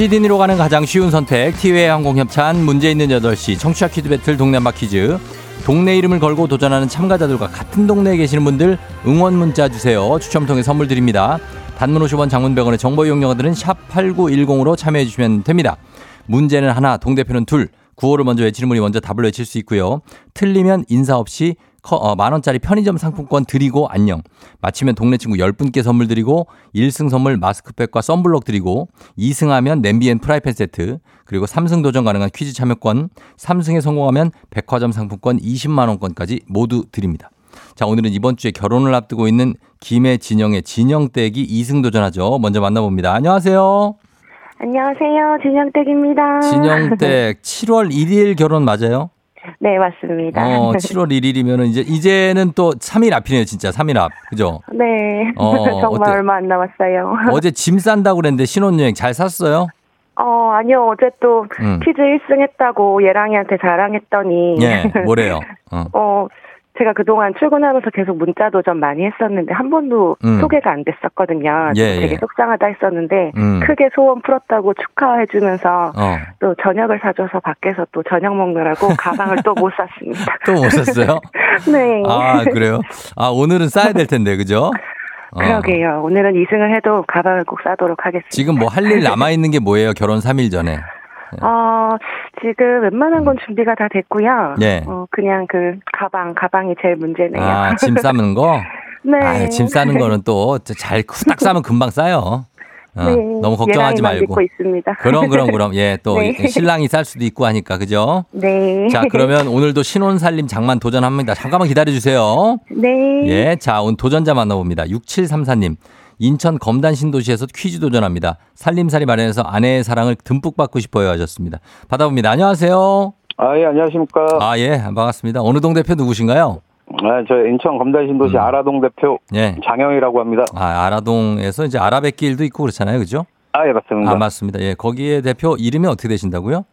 시드니로 가는 가장 쉬운 선택 티웨이 항공 협찬 문제 있는 8시 청취자 퀴즈 배틀 동네 한바 퀴즈. 동네 이름을 걸고 도전하는 참가자들과 같은 동네에 계시는 분들 응원 문자 주세요. 추첨 통해 선물 드립니다. 단문 50원 장문 100원의 정보 이용료들은 샵 8910으로 참여해 주시면 됩니다. 문제는 하나 동대표는 둘. 구호를 먼저 외치는 분이 먼저 답을 외칠 수 있고요. 틀리면 인사 없이 커- 어, 만 원짜리 편의점 상품권 드리고 안녕. 마치면 동네 친구 10분께 선물 드리고 1승 선물 마스크팩과 썬블럭 드리고 2승하면 냄비 and 프라이팬 세트 그리고 3승 도전 가능한 퀴즈 참여권 3승에 성공하면 백화점 상품권 20만 원권까지 모두 드립니다. 자, 오늘은 이번 주에 결혼을 앞두고 있는 김해 진영의 진영댁이 2승 도전하죠. 먼저 만나봅니다. 안녕하세요. 안녕하세요. 진영댁입니다. 진영댁 7월 1일 결혼 맞아요? 네, 맞습니다. 어, 7월 1일이면은 이제 이제는 또 3일 앞이네요, 진짜. 3일 앞. 그죠? 네. 어, 정말 어때- 얼마 안 남았어요. 어제 짐 싼다고 그랬는데 신혼여행 잘 샀어요? 어, 아니요. 어제 또 음. 퀴즈 1승 했다고 예랑이한테 자랑했더니 예, 뭐래요? 어. 어, 제가 그동안 출근하면서 계속 문자 도전 많이 했었는데 한 번도 음. 소개가 안 됐었거든요. 예, 되게 예. 속상하다 했었는데 음. 크게 소원 풀었다고 축하해주면서 어. 또 저녁을 사줘서 밖에서 또 저녁 먹느라고 가방을 또 못 샀습니다. 또 못 샀어요? 네. 아, 그래요? 아, 오늘은 싸야 될 텐데, 그죠? 어. 그러게요. 오늘은 2승을 해도 가방을 꼭 싸도록 하겠습니다. 지금 뭐 할 일 남아 있는 게 뭐예요? 결혼 3일 전에. 어, 지금 웬만한 건 준비가 다 됐고요. 예. 어, 그냥 그 가방, 가방이 제일 문제네요. 아, 짐 싸는 거? 네. 아, 짐 싸는 거는 또 잘 후딱 싸면 금방 싸요. 어, 네. 너무 걱정하지 말고. 그럼, 그럼, 그럼. 예, 또 네. 신랑이 쌀 수도 있고 하니까, 그죠? 네. 자, 그러면 오늘도 신혼 살림 장만 도전합니다. 잠깐만 기다려 주세요. 네. 예, 자, 오늘 도전자 만나 봅니다. 6734님. 인천 검단 신도시에서 퀴즈 도전합니다. 살림살이 마련해서 아내의 사랑을 듬뿍 받고 싶어요 하셨습니다. 받아봅니다. 안녕하세요. 아, 예, 안녕하십니까. 아, 예, 반갑습니다. 어느 동 대표 누구신가요? 아, 저 인천 검단 신도시 음. 아라동 대표 예. 장영이라고 합니다. 아, 아라동에서 이제 아라뱃길도 있고 그렇잖아요. 그죠? 아, 예, 맞습니다. 아, 맞습니다. 예, 거기에 대표 이름이 어떻게 되신다고요?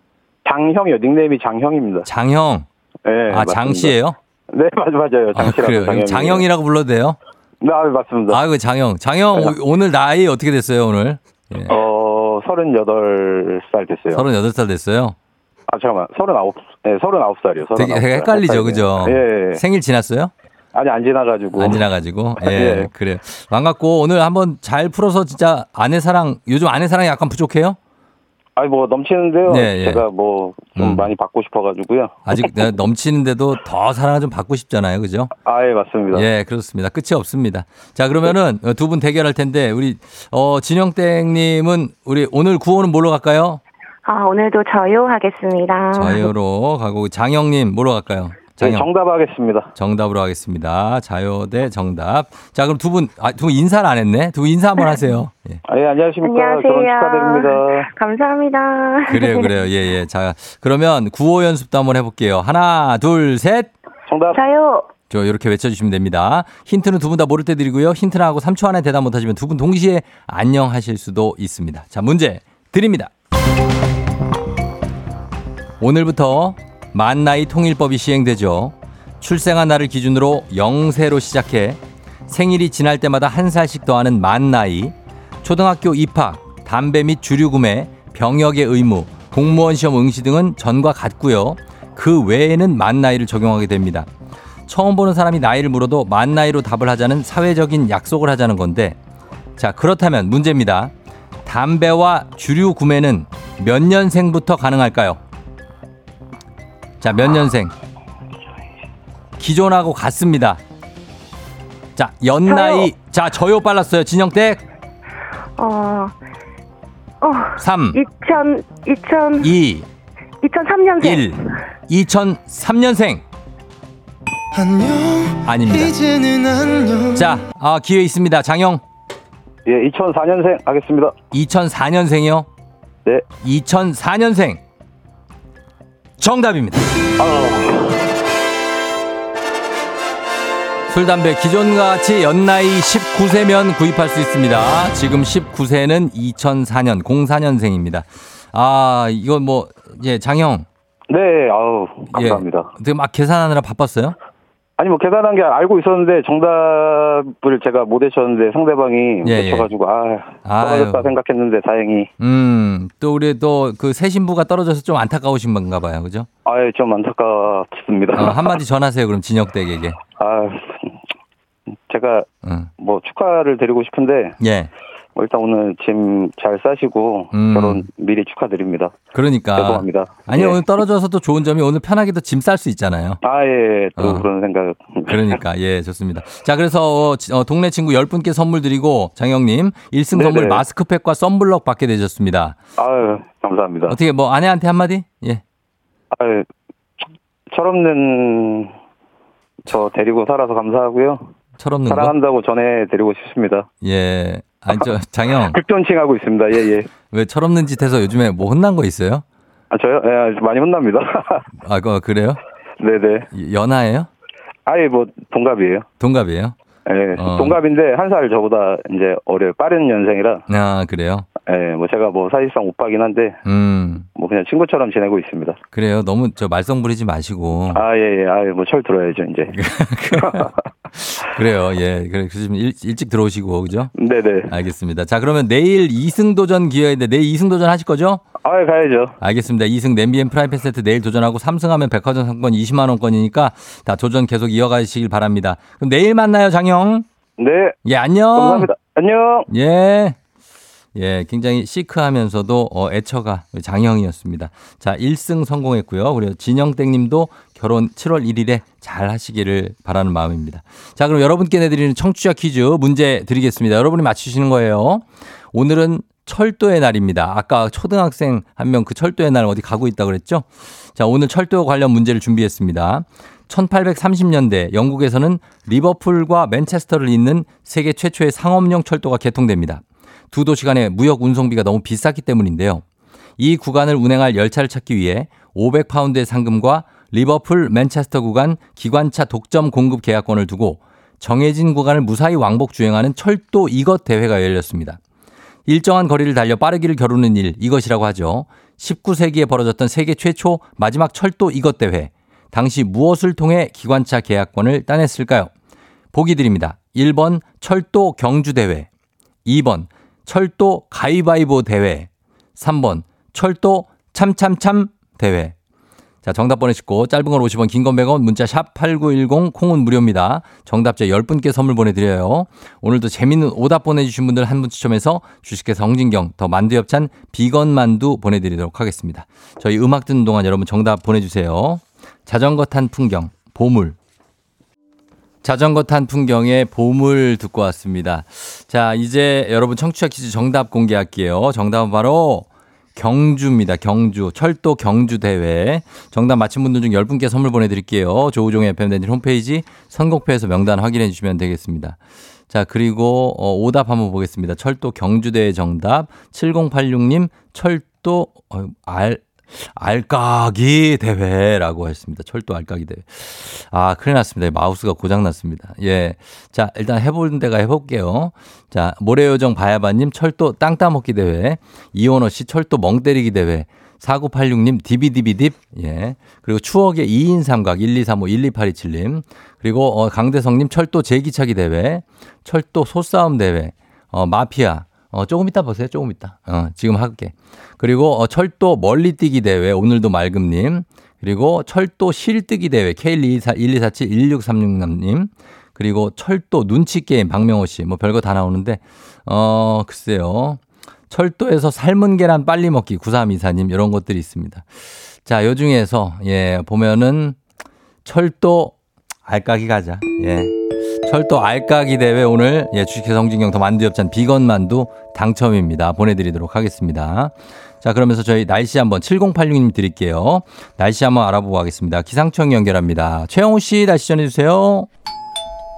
장형이요. 닉네임이 장형입니다. 장형. 예. 아. 장씨예요? 네, 맞, 맞아요. 아, 장씨라고. 장형이에요. 장형이라고 불러도 돼요? 네, 아, 맞습니다. 아, 그 장형. 장형, 네. 오- 오늘 나이 어떻게 됐어요, 오늘? 예. 어, 38살 됐어요. 38살 됐어요? 아, 잠깐만. 39, 네, 39살이요. 되게, 되게 헷갈리죠, 그죠? 예. 생일 지났어요? 아니, 안 지나가지고. 안 지나가지고. 예, 예. 그래요. 반갑고, 오늘 한번 잘 풀어서 진짜 아내 사랑, 요즘 아내 사랑이 약간 부족해요? 아니, 뭐, 넘치는데요. 네, 예. 제가 뭐, 좀 음. 많이 받고 싶어가지고요. 아직 내가 넘치는데도 더 사랑을 좀 받고 싶잖아요. 그죠? 아, 예, 맞습니다. 예, 그렇습니다. 끝이 없습니다. 자, 그러면은 두 분 대결할 텐데, 우리, 어, 진영땡님은 우리 오늘 구호는 뭘로 갈까요? 아, 오늘도 저요 하겠습니다. 저요로 가고, 장영님 뭐로 갈까요? 네, 장영. 정답 하겠습니다. 정답으로 하겠습니다. 자요대 정답. 자, 그럼 두 분, 아, 두 분 인사를 안 했네? 두 분 인사 한번 하세요. 예. 아, 예, 안녕하십니까. 안녕하세요. 결혼 축하드립니다. 감사합니다. 그래요, 그래요. 예, 예. 자, 그러면 구호 연습도 한번 해볼게요. 하나, 둘, 셋. 정답. 자요. 저 이렇게 외쳐주시면 됩니다. 힌트는 두 분 다 모를 때 드리고요. 힌트나 하고 3초 안에 대답 못하시면 두 분 동시에 안녕 하실 수도 있습니다. 자, 문제 드립니다. 오늘부터 만 나이 통일법이 시행되죠. 출생한 날을 기준으로 0세로 시작해 생일이 지날 때마다 한 살씩 더하는 만 나이, 초등학교 입학, 담배 및 주류 구매, 병역의 의무, 공무원 시험 응시 등은 전과 같고요. 그 외에는 만 나이를 적용하게 됩니다. 처음 보는 사람이 나이를 물어도 만 나이로 답을 하자는 사회적인 약속을 하자는 건데 자 그렇다면 문제입니다. 담배와 주류 구매는 몇 년생부터 가능할까요? 자 몇 년생? 기존하고 같습니다. 자 연나이 자 저요 빨랐어요 진영댁 어, 어, 3 2000, 2000, 2 2003년생. 1 2003년생 안녕 아닙니다. 이제는 안녕 자 아, 기회 있습니다. 장영 예, 2004년생 하겠습니다. 2004년생이요? 네. 2004년생. 정답입니다. 술, 담배 기존과 같이 연나이 19세면 구입할 수 있습니다. 지금 19세는 2004년, 04년생입니다. 아, 이건 뭐, 예, 장영. 네, 아우, 감사합니다. 예, 막 계산하느라 바빴어요? 아니, 뭐, 계산한 게 알고 있었는데, 정답을 제가 못 외쳤는데, 상대방이 예, 예. 외쳐가지고, 아, 아유. 떨어졌다 생각했는데, 다행히. 음, 또 우리 또 그 새 신부가 떨어져서 좀 안타까우신 건가 봐요. 그죠? 아예 좀 안타깝습니다. 어, 한마디 전하세요. 그럼 진혁 댁에게. 아, 제가 응. 뭐 축하를 드리고 싶은데, 예. 뭐 일단 오늘 짐 잘 싸시고, 음. 결혼 미리 축하드립니다. 그러니까. 죄송합니다. 아니, 예. 오늘 떨어져서도 좋은 점이 오늘 편하게도 짐쌀 수 있잖아요. 아, 예, 또 어. 그런 생각. 그러니까, 예, 좋습니다. 자, 그래서, 어, 지- 어, 동네 친구 10분께 선물 드리고, 장영님, 1승 선물 네네. 마스크팩과 썬블럭 받게 되셨습니다. 아유, 감사합니다. 어떻게, 뭐, 아내한테 한마디? 예. 아유, 철없는 저 데리고 살아서 감사하고요. 철없는 거? 사랑한다고 전해드리고 싶습니다. 예. 아니, 저, 장영, 극존칭하고 있습니다. 예, 예. 왜 철없는 짓 해서 요즘에 뭐 혼난 거 있어요? 아, 저요? 예, 많이 혼납니다. 아, 그, 그래요? 네네. 연하예요? 아예 뭐, 동갑이에요. 동갑이에요? 예, 어. 동갑인데 한 살 저보다 이제 어려요. 빠른 연생이라. 아, 그래요? 예, 뭐 제가 뭐 사실상 오빠긴 한데 음, 뭐 그냥 친구처럼 지내고 있습니다. 그래요. 너무 저 말썽 부리지 마시고. 아, 예, 예. 아예 뭐철 들어야죠, 이제. 그래요. 예. 그래, 좀 일, 일찍 들어오시고, 그죠? 네네. 알겠습니다. 자, 그러면 내일 2승 도전 기회인데 내일 2승 도전 하실 거죠? 아, 예, 가야죠. 알겠습니다. 2승 냄비앤 프라이팬 세트 내일 도전하고 3승하면 백화점 상권 20만 원권이니까 다 도전 계속 이어가시길 바랍니다. 그럼 내일 만나요, 장영. 네. 예, 안녕. 감사합니다. 안녕. 예. 예, 굉장히 시크하면서도 어, 애처가 장영이었습니다. 자, 1승 성공했고요. 그리고 진영땡 님도 결혼 7월 1일에 잘 하시기를 바라는 마음입니다. 자, 그럼 여러분께 내드리는 청취자 퀴즈 문제 드리겠습니다. 여러분이 맞추시는 거예요. 오늘은 철도의 날입니다. 아까 초등학생 한 명 그 철도의 날 어디 가고 있다고 그랬죠? 자, 오늘 철도 관련 문제를 준비했습니다. 1830년대 영국에서는 리버풀과 맨체스터를 잇는 세계 최초의 상업용 철도가 개통됩니다. 두 도시 간의 무역 운송비가 너무 비쌌기 때문인데요. 이 구간을 운행할 열차를 찾기 위해 500파운드의 상금과 리버풀 맨체스터 구간 기관차 독점 공급 계약권을 두고 정해진 구간을 무사히 왕복 주행하는 철도 이것 대회가 열렸습니다. 일정한 거리를 달려 빠르기를 겨루는 일, 이것이라고 하죠. 19세기에 벌어졌던 세계 최초 마지막 철도 이것 대회. 당시 무엇을 통해 기관차 계약권을 따냈을까요? 보기 드립니다. 1번 철도 경주 대회. 2번 철도 가위바위보 대회. 3번 철도 참참참 대회. 자, 정답 보내시고 짧은 건 50원, 긴 건 100원, 문자 샵 8910 콩은 무료입니다. 정답자 10분께 선물 보내 드려요. 오늘도 재밌는 오답 보내 주신 분들 한 분 추첨해서 주식회사 홍진경 더 만두 엽찬 비건 만두 보내 드리도록 하겠습니다. 저희 음악 듣는 동안 여러분 정답 보내 주세요. 자전거 탄 풍경, 보물. 자전거 탄 풍경의 보물 듣고 왔습니다. 자, 이제 여러분 청취자 퀴즈 정답 공개할게요. 정답은 바로 경주입니다. 경주. 철도 경주 대회. 정답 맞힌 분들 중 10분께 선물 보내드릴게요. 조우종의 FM댕진 홈페이지 선곡표에서 명단 확인해 주시면 되겠습니다. 자, 그리고 어, 오답 한번 보겠습니다. 철도 경주대회 정답 7086님 철도 어, 알 알까기 대회라고 했습니다. 철도 알까기 대회. 아, 큰일 났습니다. 마우스가 고장 났습니다. 예. 자, 일단 해볼 데가 해볼게요. 자, 모래요정 바야바님 철도 땅 따먹기 대회. 이원호 씨 철도 멍 때리기 대회. 4986님 디비디비딥. 예. 그리고 추억의 2인 삼각 1235 12827님. 그리고 어, 강대성님 철도 제기차기 대회. 철도 소싸움 대회. 어, 마피아. 어, 조금 이따 보세요. 조금 이따. 어, 지금 할게. 그리고 어, 철도 멀리 뛰기 대회 오늘도 맑음님. 그리고 철도 실뜨기 대회 K124, 1247-1636님. 그리고 철도 눈치 게임 박명호 씨. 뭐 별거 다 나오는데 어, 글쎄요. 철도에서 삶은 계란 빨리 먹기 9324님 이런 것들이 있습니다. 자, 요 중에서 예, 보면은 철도 알까기 가자. 예. 철도 알까기 대회 오늘 예, 주식회 성진경 더 만두엽찬 비건 만두 당첨입니다. 보내드리도록 하겠습니다. 자, 그러면서 저희 날씨 한번 7086님 드릴게요. 날씨 한번 알아보고 가겠습니다. 기상청 연결합니다. 최영우 씨 날씨 전해주세요.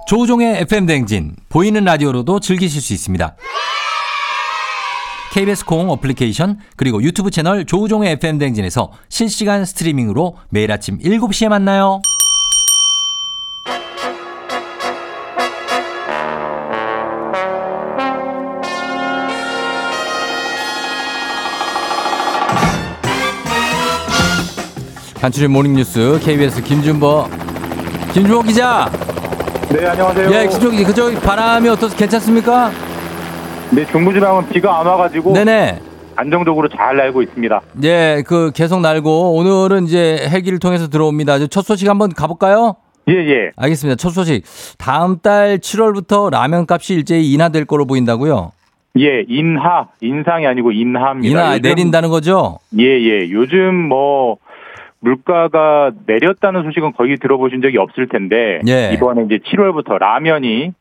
조우종의 FM 댕진 보이는 라디오로도 즐기실 수 있습니다. KBS 콩 어플리케이션 그리고 유튜브 채널 조우종의 FM 댕진에서 실시간 스트리밍으로 매일 아침 7시에 만나요. 간추린 모닝뉴스 KBS 김준보 김준보 기자. 네, 안녕하세요. 예, 김준보 기자. 그쪽 바람이 어떻습 괜찮습니까? 네, 중부지방은 비가 안 와가지고 네네. 안정적으로 잘 날고 있습니다. 예, 그 계속 날고 오늘은 이제 헬기를 통해서 들어옵니다. 첫 소식 한번 가볼까요? 예, 예. 알겠습니다. 첫 소식. 다음 달 7월부터 라면 값이 일제히 인하될 거로 보인다고요? 예, 인하, 인상이 아니고 인하입니다. 인하 요즘- 내린다는 거죠? 예, 예. 요즘 뭐 물가가 내렸다는 소식은 거의 들어보신 적이 없을 텐데 예. 이번에 이제 7월부터 라면이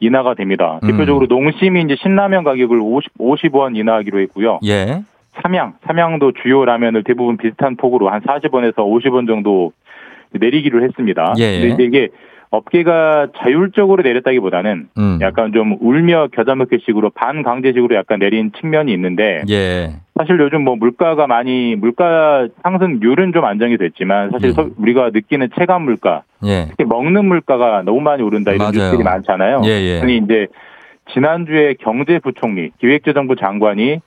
인하가 됩니다. 음. 대표적으로 농심이 이제 신라면 가격을 50, 50원 인하하기로 했고요. 예. 삼양, 삼양도 주요 라면을 대부분 비슷한 폭으로 한 40원에서 50원 정도 내리기로 했습니다. 예. 근데 이제 이게 업계가 자율적으로 내렸다기보다는 음. 약간 좀 울며 겨자 먹기식으로 반강제식으로 약간 내린 측면이 있는데 예. 사실 요즘 뭐 물가가 많이 물가 상승률은 좀 안정이 됐지만 사실 음. 서- 우리가 느끼는 체감 물가 예. 특히 먹는 물가가 너무 많이 오른다 이런 맞아요. 뉴스들이 많잖아요. 예, 예. 아니 이제 지난주에 경제부총리 기획재정부 장관이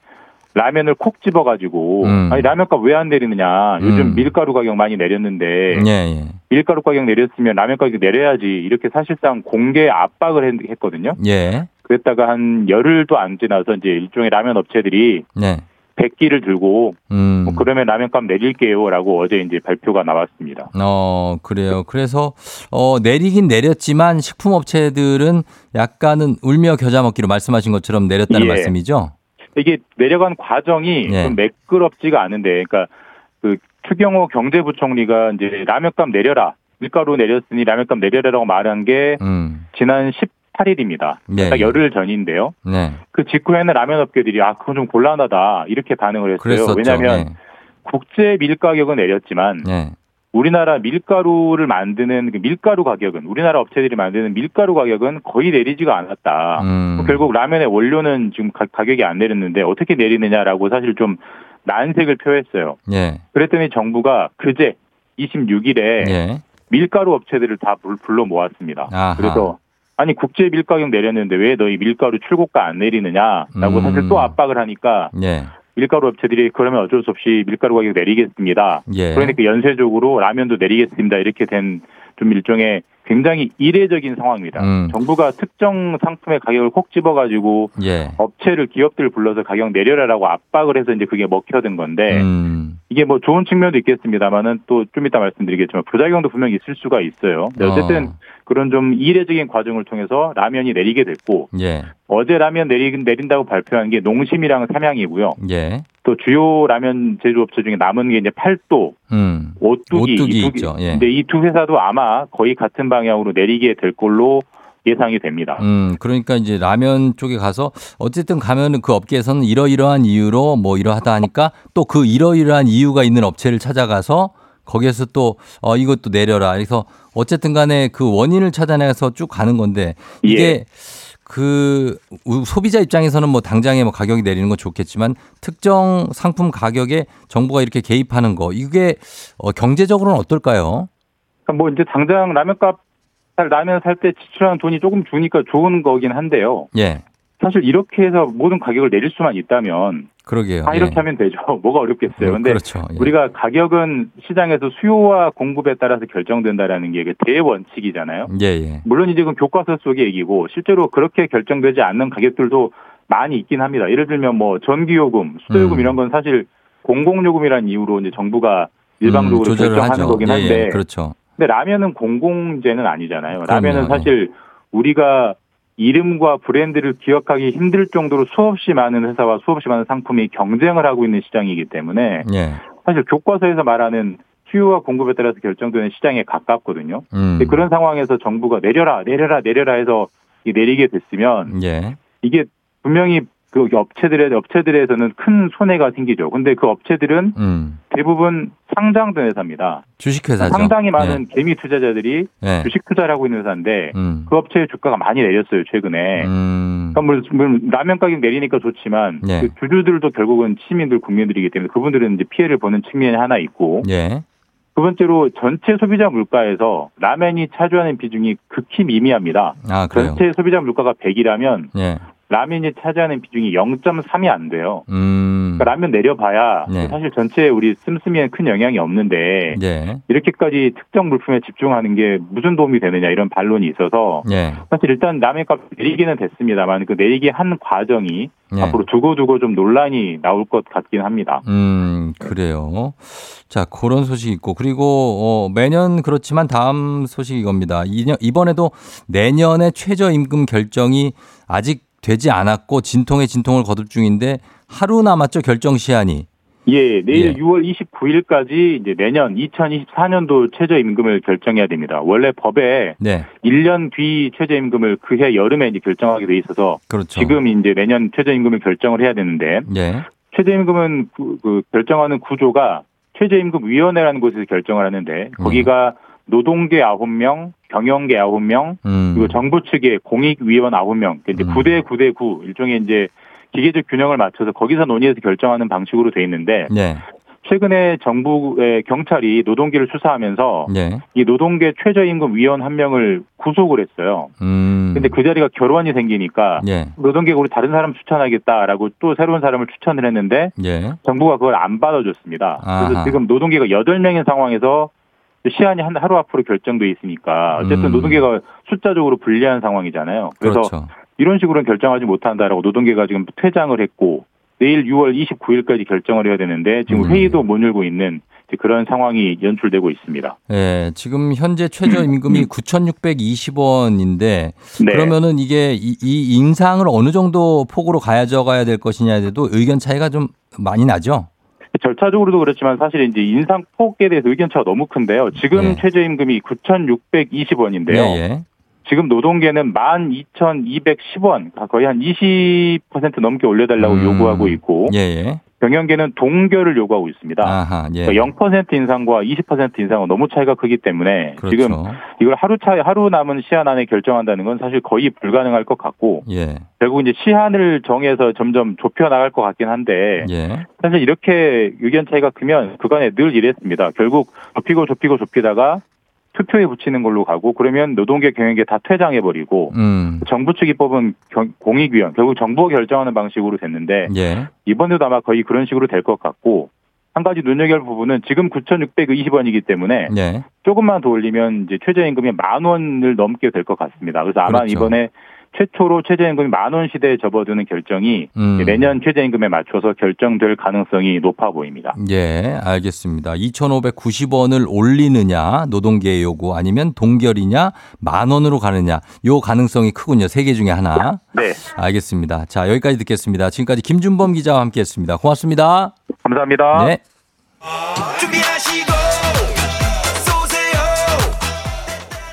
라면을 콕 집어가지고 음. 아니 라면값 왜 안 내리느냐 요즘 음. 밀가루 가격 많이 내렸는데 예, 예. 밀가루 가격 내렸으면 라면 가격 내려야지 이렇게 사실상 공개 압박을 했- 했거든요. 예. 그랬다가 한 열흘도 안 지나서 이제 일종의 라면 업체들이 네. 백기를 들고 음. 뭐 그러면 라면값 내릴게요라고 어제 이제 발표가 나왔습니다. 어, 그래요. 그래서, 어, 내리긴 내렸지만 식품 업체들은 약간은 울며 겨자 먹기로 말씀하신 것처럼 내렸다는 예. 말씀이죠? 이게 내려간 과정이 예. 좀 매끄럽지가 않은데, 그러니까 그 추경호 경제부총리가 이제 라면값 내려라, 밀가루 내렸으니 라면값 내려라라고 말한 게 음. 지난 18일입니다. 예, 딱 예. 열흘 전인데요. 네. 그 직후에는 라면 업계들이 아 그건 좀 곤란하다 이렇게 반응을 했어요. 그랬었죠. 왜냐하면 국제 밀 가격은 내렸지만 네. 우리나라 밀가루를 만드는 그 밀가루 가격은 우리나라 업체들이 만드는 밀가루 가격은 거의 내리지가 않았다. 음. 결국 라면의 원료는 지금 가, 가격이 안 내렸는데 어떻게 내리느냐라고 사실 좀 난색을 표했어요. 예. 그랬더니 정부가 그제 26일에 예. 밀가루 업체들을 다 불- 불러 모았습니다. 아하. 그래서 아니 국제 밀가격 내렸는데 왜 너희 밀가루 출고가 안 내리느냐라고 음. 사실 또 압박을 하니까 예. 밀가루 업체들이 그러면 어쩔 수 없이 밀가루 가격 내리겠습니다. 예. 그러니까 연쇄적으로 라면도 내리겠습니다. 이렇게 된 좀 일종의 굉장히 이례적인 상황입니다. 음. 정부가 특정 상품의 가격을 콕 집어가지고 예. 업체를 기업들을 불러서 가격 내려라라고 압박을 해서 이제 그게 먹혀든 건데 음. 이게 뭐 좋은 측면도 있겠습니다만은 또 좀 이따 말씀드리겠지만 부작용도 분명히 있을 수가 있어요. 근데 어쨌든 어. 그런 좀 이례적인 과정을 통해서 라면이 내리게 됐고 예. 어제 라면 내리, 내린다고 발표한 게 농심이랑 삼양이고요. 예. 또 주요 라면 제조업체 중에 남은 게 이제 팔도, 음. 오뚜기, 오뚜기 이 두, 있죠. 예. 근데 이 두 회사도 아마 거의 같은 방향으로 내리게 될 걸로 예상이 됩니다. 음, 그러니까 이제 라면 쪽에 가서 어쨌든 가면은 그 업계에서는 이러이러한 이유로 뭐 이러하다 하니까 또 그 이러이러한 이유가 있는 업체를 찾아가서 거기에서 또 어, 이것도 내려라. 그래서 어쨌든 간에 그 원인을 찾아내서 쭉 가는 건데 이게 예. 그 우- 소비자 입장에서는 뭐 당장에 뭐 가격이 내리는 건 좋겠지만 특정 상품 가격에 정부가 이렇게 개입하는 거 이게 어, 경제적으로는 어떨까요? 그러니까 뭐 이제 당장 라면값 살 라면 살 때 지출하는 돈이 조금 주니까 좋은 거긴 한데요. 예. 사실 이렇게 해서 모든 가격을 내릴 수만 있다면 그러게요. 다 이렇게 예. 하면 되죠. 뭐가 어렵겠어요. 근데 그렇죠. 예. 우리가 가격은 시장에서 수요와 공급에 따라서 결정된다라는 게 대원칙이잖아요. 예, 예. 물론 이제 그 교과서 속의 얘기고 실제로 그렇게 결정되지 않는 가격들도 많이 있긴 합니다. 예를 들면 뭐 전기요금, 수도요금 음. 이런 건 사실 공공요금이라는 이유로 이제 정부가 일방적으로 음, 결정하는 하죠. 거긴 예, 한데 예, 그렇죠. 근데 라면은 공공재는 아니잖아요. 라면은 예. 사실 우리가 이름과 브랜드를 기억하기 힘들 정도로 수없이 많은 회사와 수없이 많은 상품이 경쟁을 하고 있는 시장이기 때문에 예. 사실 교과서에서 말하는 수요와 공급에 따라서 결정되는 시장에 가깝거든요. 음. 그런 상황에서 정부가 내려라, 내려라, 내려라 해서 이 내리게 됐으면 예. 이게 분명히 그 업체들의 업체들에서는 큰 손해가 생기죠. 근데 그 업체들은 음. 대부분 상장된 회사입니다. 주식회사죠. 상당히 많은 개미 투자자들이 예. 주식 투자를 하고 있는 회사인데 음. 그 업체의 주가가 많이 내렸어요 최근에. 음. 그러니까 물론- 물론 라면 가격 내리니까 좋지만 예. 그 주주들도 결국은 시민들 국민들이기 때문에 그분들은 이제 피해를 보는 측면이 하나 있고 예. 두 번째로 전체 소비자 물가에서 라면이 차지하는 비중이 극히 미미합니다. 아, 그래요. 전체 소비자 물가가 100이라면 예. 라면이 차지하는 비중이 0.3이 안 돼요. 음. 그러니까 라면 내려봐야 네. 사실 전체 우리 씀씀이엔 큰 영향이 없는데 예. 이렇게까지 특정 물품에 집중하는 게 무슨 도움이 되느냐 이런 반론이 있어서 예. 사실 일단 라면 값 내리기는 됐습니다만 그 내리기 한 과정이 예. 앞으로 두고두고 좀 논란이 나올 것 같긴 합니다. 음, 그래요. 자, 그런 소식이 있고, 그리고, 어, 매년 그렇지만 다음 소식이 이겁니다. 이년- 이번에도 내년에 최저임금 결정이 아직 되지 않았고, 진통에 진통을 거둘 중인데, 하루 남았죠, 결정 시한이. 예, 내일 예. 6월 29일까지 이제 내년 2024년도 최저임금을 결정해야 됩니다. 원래 법에 네. 1년 뒤 최저임금을 그해 여름에 이제 결정하게 돼 있어서 그렇죠. 지금 이제 내년 최저임금을 결정을 해야 되는데 예. 최저임금은 그, 그 결정하는 구조가 최저임금위원회라는 곳에서 결정을 하는데 거기가 노동계 9명, 경영계 9명, 음. 그리고 정부 측의 공익위원 9명, 그러니까 이제 9대 9대 9 일종의 이제 기계적 균형을 맞춰서 거기서 논의해서 결정하는 방식으로 돼 있는데 네. 최근에 정부의 경찰이 노동계를 수사하면서 예. 이 노동계 최저임금 위원 한 명을 구속을 했어요. 음. 근데 그 자리가 결원이 생기니까 예. 노동계가 우리 다른 사람 추천하겠다라고 또 새로운 사람을 추천을 했는데 예. 정부가 그걸 안 받아줬습니다. 그래서 아하. 지금 노동계가 8명인 상황에서 시한이 한 하루 앞으로 결정돼 있으니까 어쨌든 음. 노동계가 숫자적으로 불리한 상황이잖아요. 그래서 그렇죠. 이런 식으로는 결정하지 못한다라고 노동계가 지금 퇴장을 했고 내일 6월 29일까지 결정을 해야 되는데 지금 음. 회의도 못 열고 있는 그런 상황이 연출되고 있습니다. 예, 지금 현재 최저 임금이 9,620원인데 네. 그러면은 이게 이, 이 인상을 어느 정도 폭으로 가져가야 될 것이냐에도 의견 차이가 좀 많이 나죠. 절차적으로도 그렇지만 사실 이제 인상 폭에 대해서 의견 차가 너무 큰데요. 지금 예. 최저임금이 9,620원인데요. 예, 예. 지금 노동계는 12,210원, 거의 한 20% 넘게 올려달라고 음. 요구하고 있고, 예, 예. 경영계는 동결을 요구하고 있습니다. 아하, 예. 그러니까 0% 인상과 20% 인상은 너무 차이가 크기 때문에 그렇죠. 지금 이걸 하루 차 하루 남은 시한 안에 결정한다는 건 사실 거의 불가능할 것 같고 예. 결국 이제 시한을 정해서 점점 좁혀 나갈 것 같긴 한데 예. 사실 이렇게 의견 차이가 크면 그간에 늘 이랬습니다. 결국 좁히고 좁히고 좁히다가 투표에 붙이는 걸로 가고 그러면 노동계 경영계 다 퇴장해 버리고 음. 정부 측이 경- 공익위원 결국 정부가 결정하는 방식으로 됐는데 예. 이번에도 아마 거의 그런 식으로 될 것 같고 한 가지 눈여겨볼 부분은 지금 9,620원이기 때문에 예. 조금만 더 올리면 이제 최저임금이 만 원을 넘게 될 것 같습니다. 그래서 아마 그렇죠. 이번에 최초로 최저임금이 만 원 시대에 접어드는 결정이 음. 내년 최저임금에 맞춰서 결정될 가능성이 높아 보입니다. 예, 알겠습니다. 2,590원을 올리느냐, 노동계의 요구, 아니면 동결이냐, 만 원으로 가느냐, 요 가능성이 크군요. 세 개 중에 하나. 네, 알겠습니다. 자, 여기까지 듣겠습니다. 지금까지 김준범 기자와 함께 했습니다. 고맙습니다. 감사합니다. 네.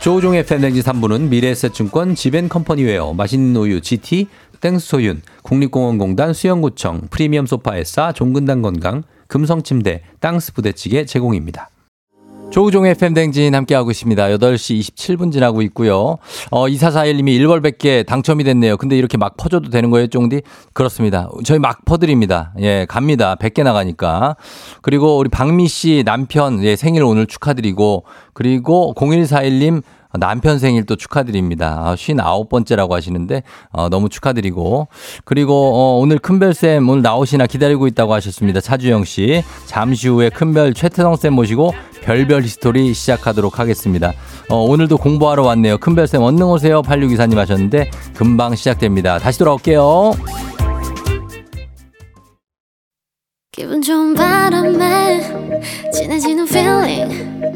조우종의 팬데믹 3부는 미래에셋증권 지벤컴퍼니웨어 맛있는 우유 GT 땡스소윤 국립공원공단 수영구청 프리미엄 소파에싸 종근당 건강 금성침대 땅스 부대찌개 제공입니다. 조우종의 팬댕진 함께하고 있습니다. 8시 27분 지나고 있고요. 어, 2441님이 1월 100개 당첨이 됐네요. 근데 이렇게 막 퍼줘도 되는 거예요, 쫑디? 그렇습니다. 저희 막 퍼드립니다. 예, 갑니다. 100개 나가니까. 그리고 우리 박미 씨 남편, 예, 생일 오늘 축하드리고, 그리고 0141님 남편 생일 또 축하드립니다. 아, 59번째라고 하시는데, 어, 너무 축하드리고. 그리고, 어, 오늘 큰별쌤 오늘 나오시나 기다리고 있다고 하셨습니다. 차주영 씨. 잠시 후에 큰별 최태성쌤 모시고 별별 히스토리 시작하도록 하겠습니다. 어, 오늘도 공부하러 왔네요. 큰별쌤 얼른 오세요. 8624님 하셨는데, 금방 시작됩니다. 다시 돌아올게요. 기분 좋은 바람에 진해지는 feeling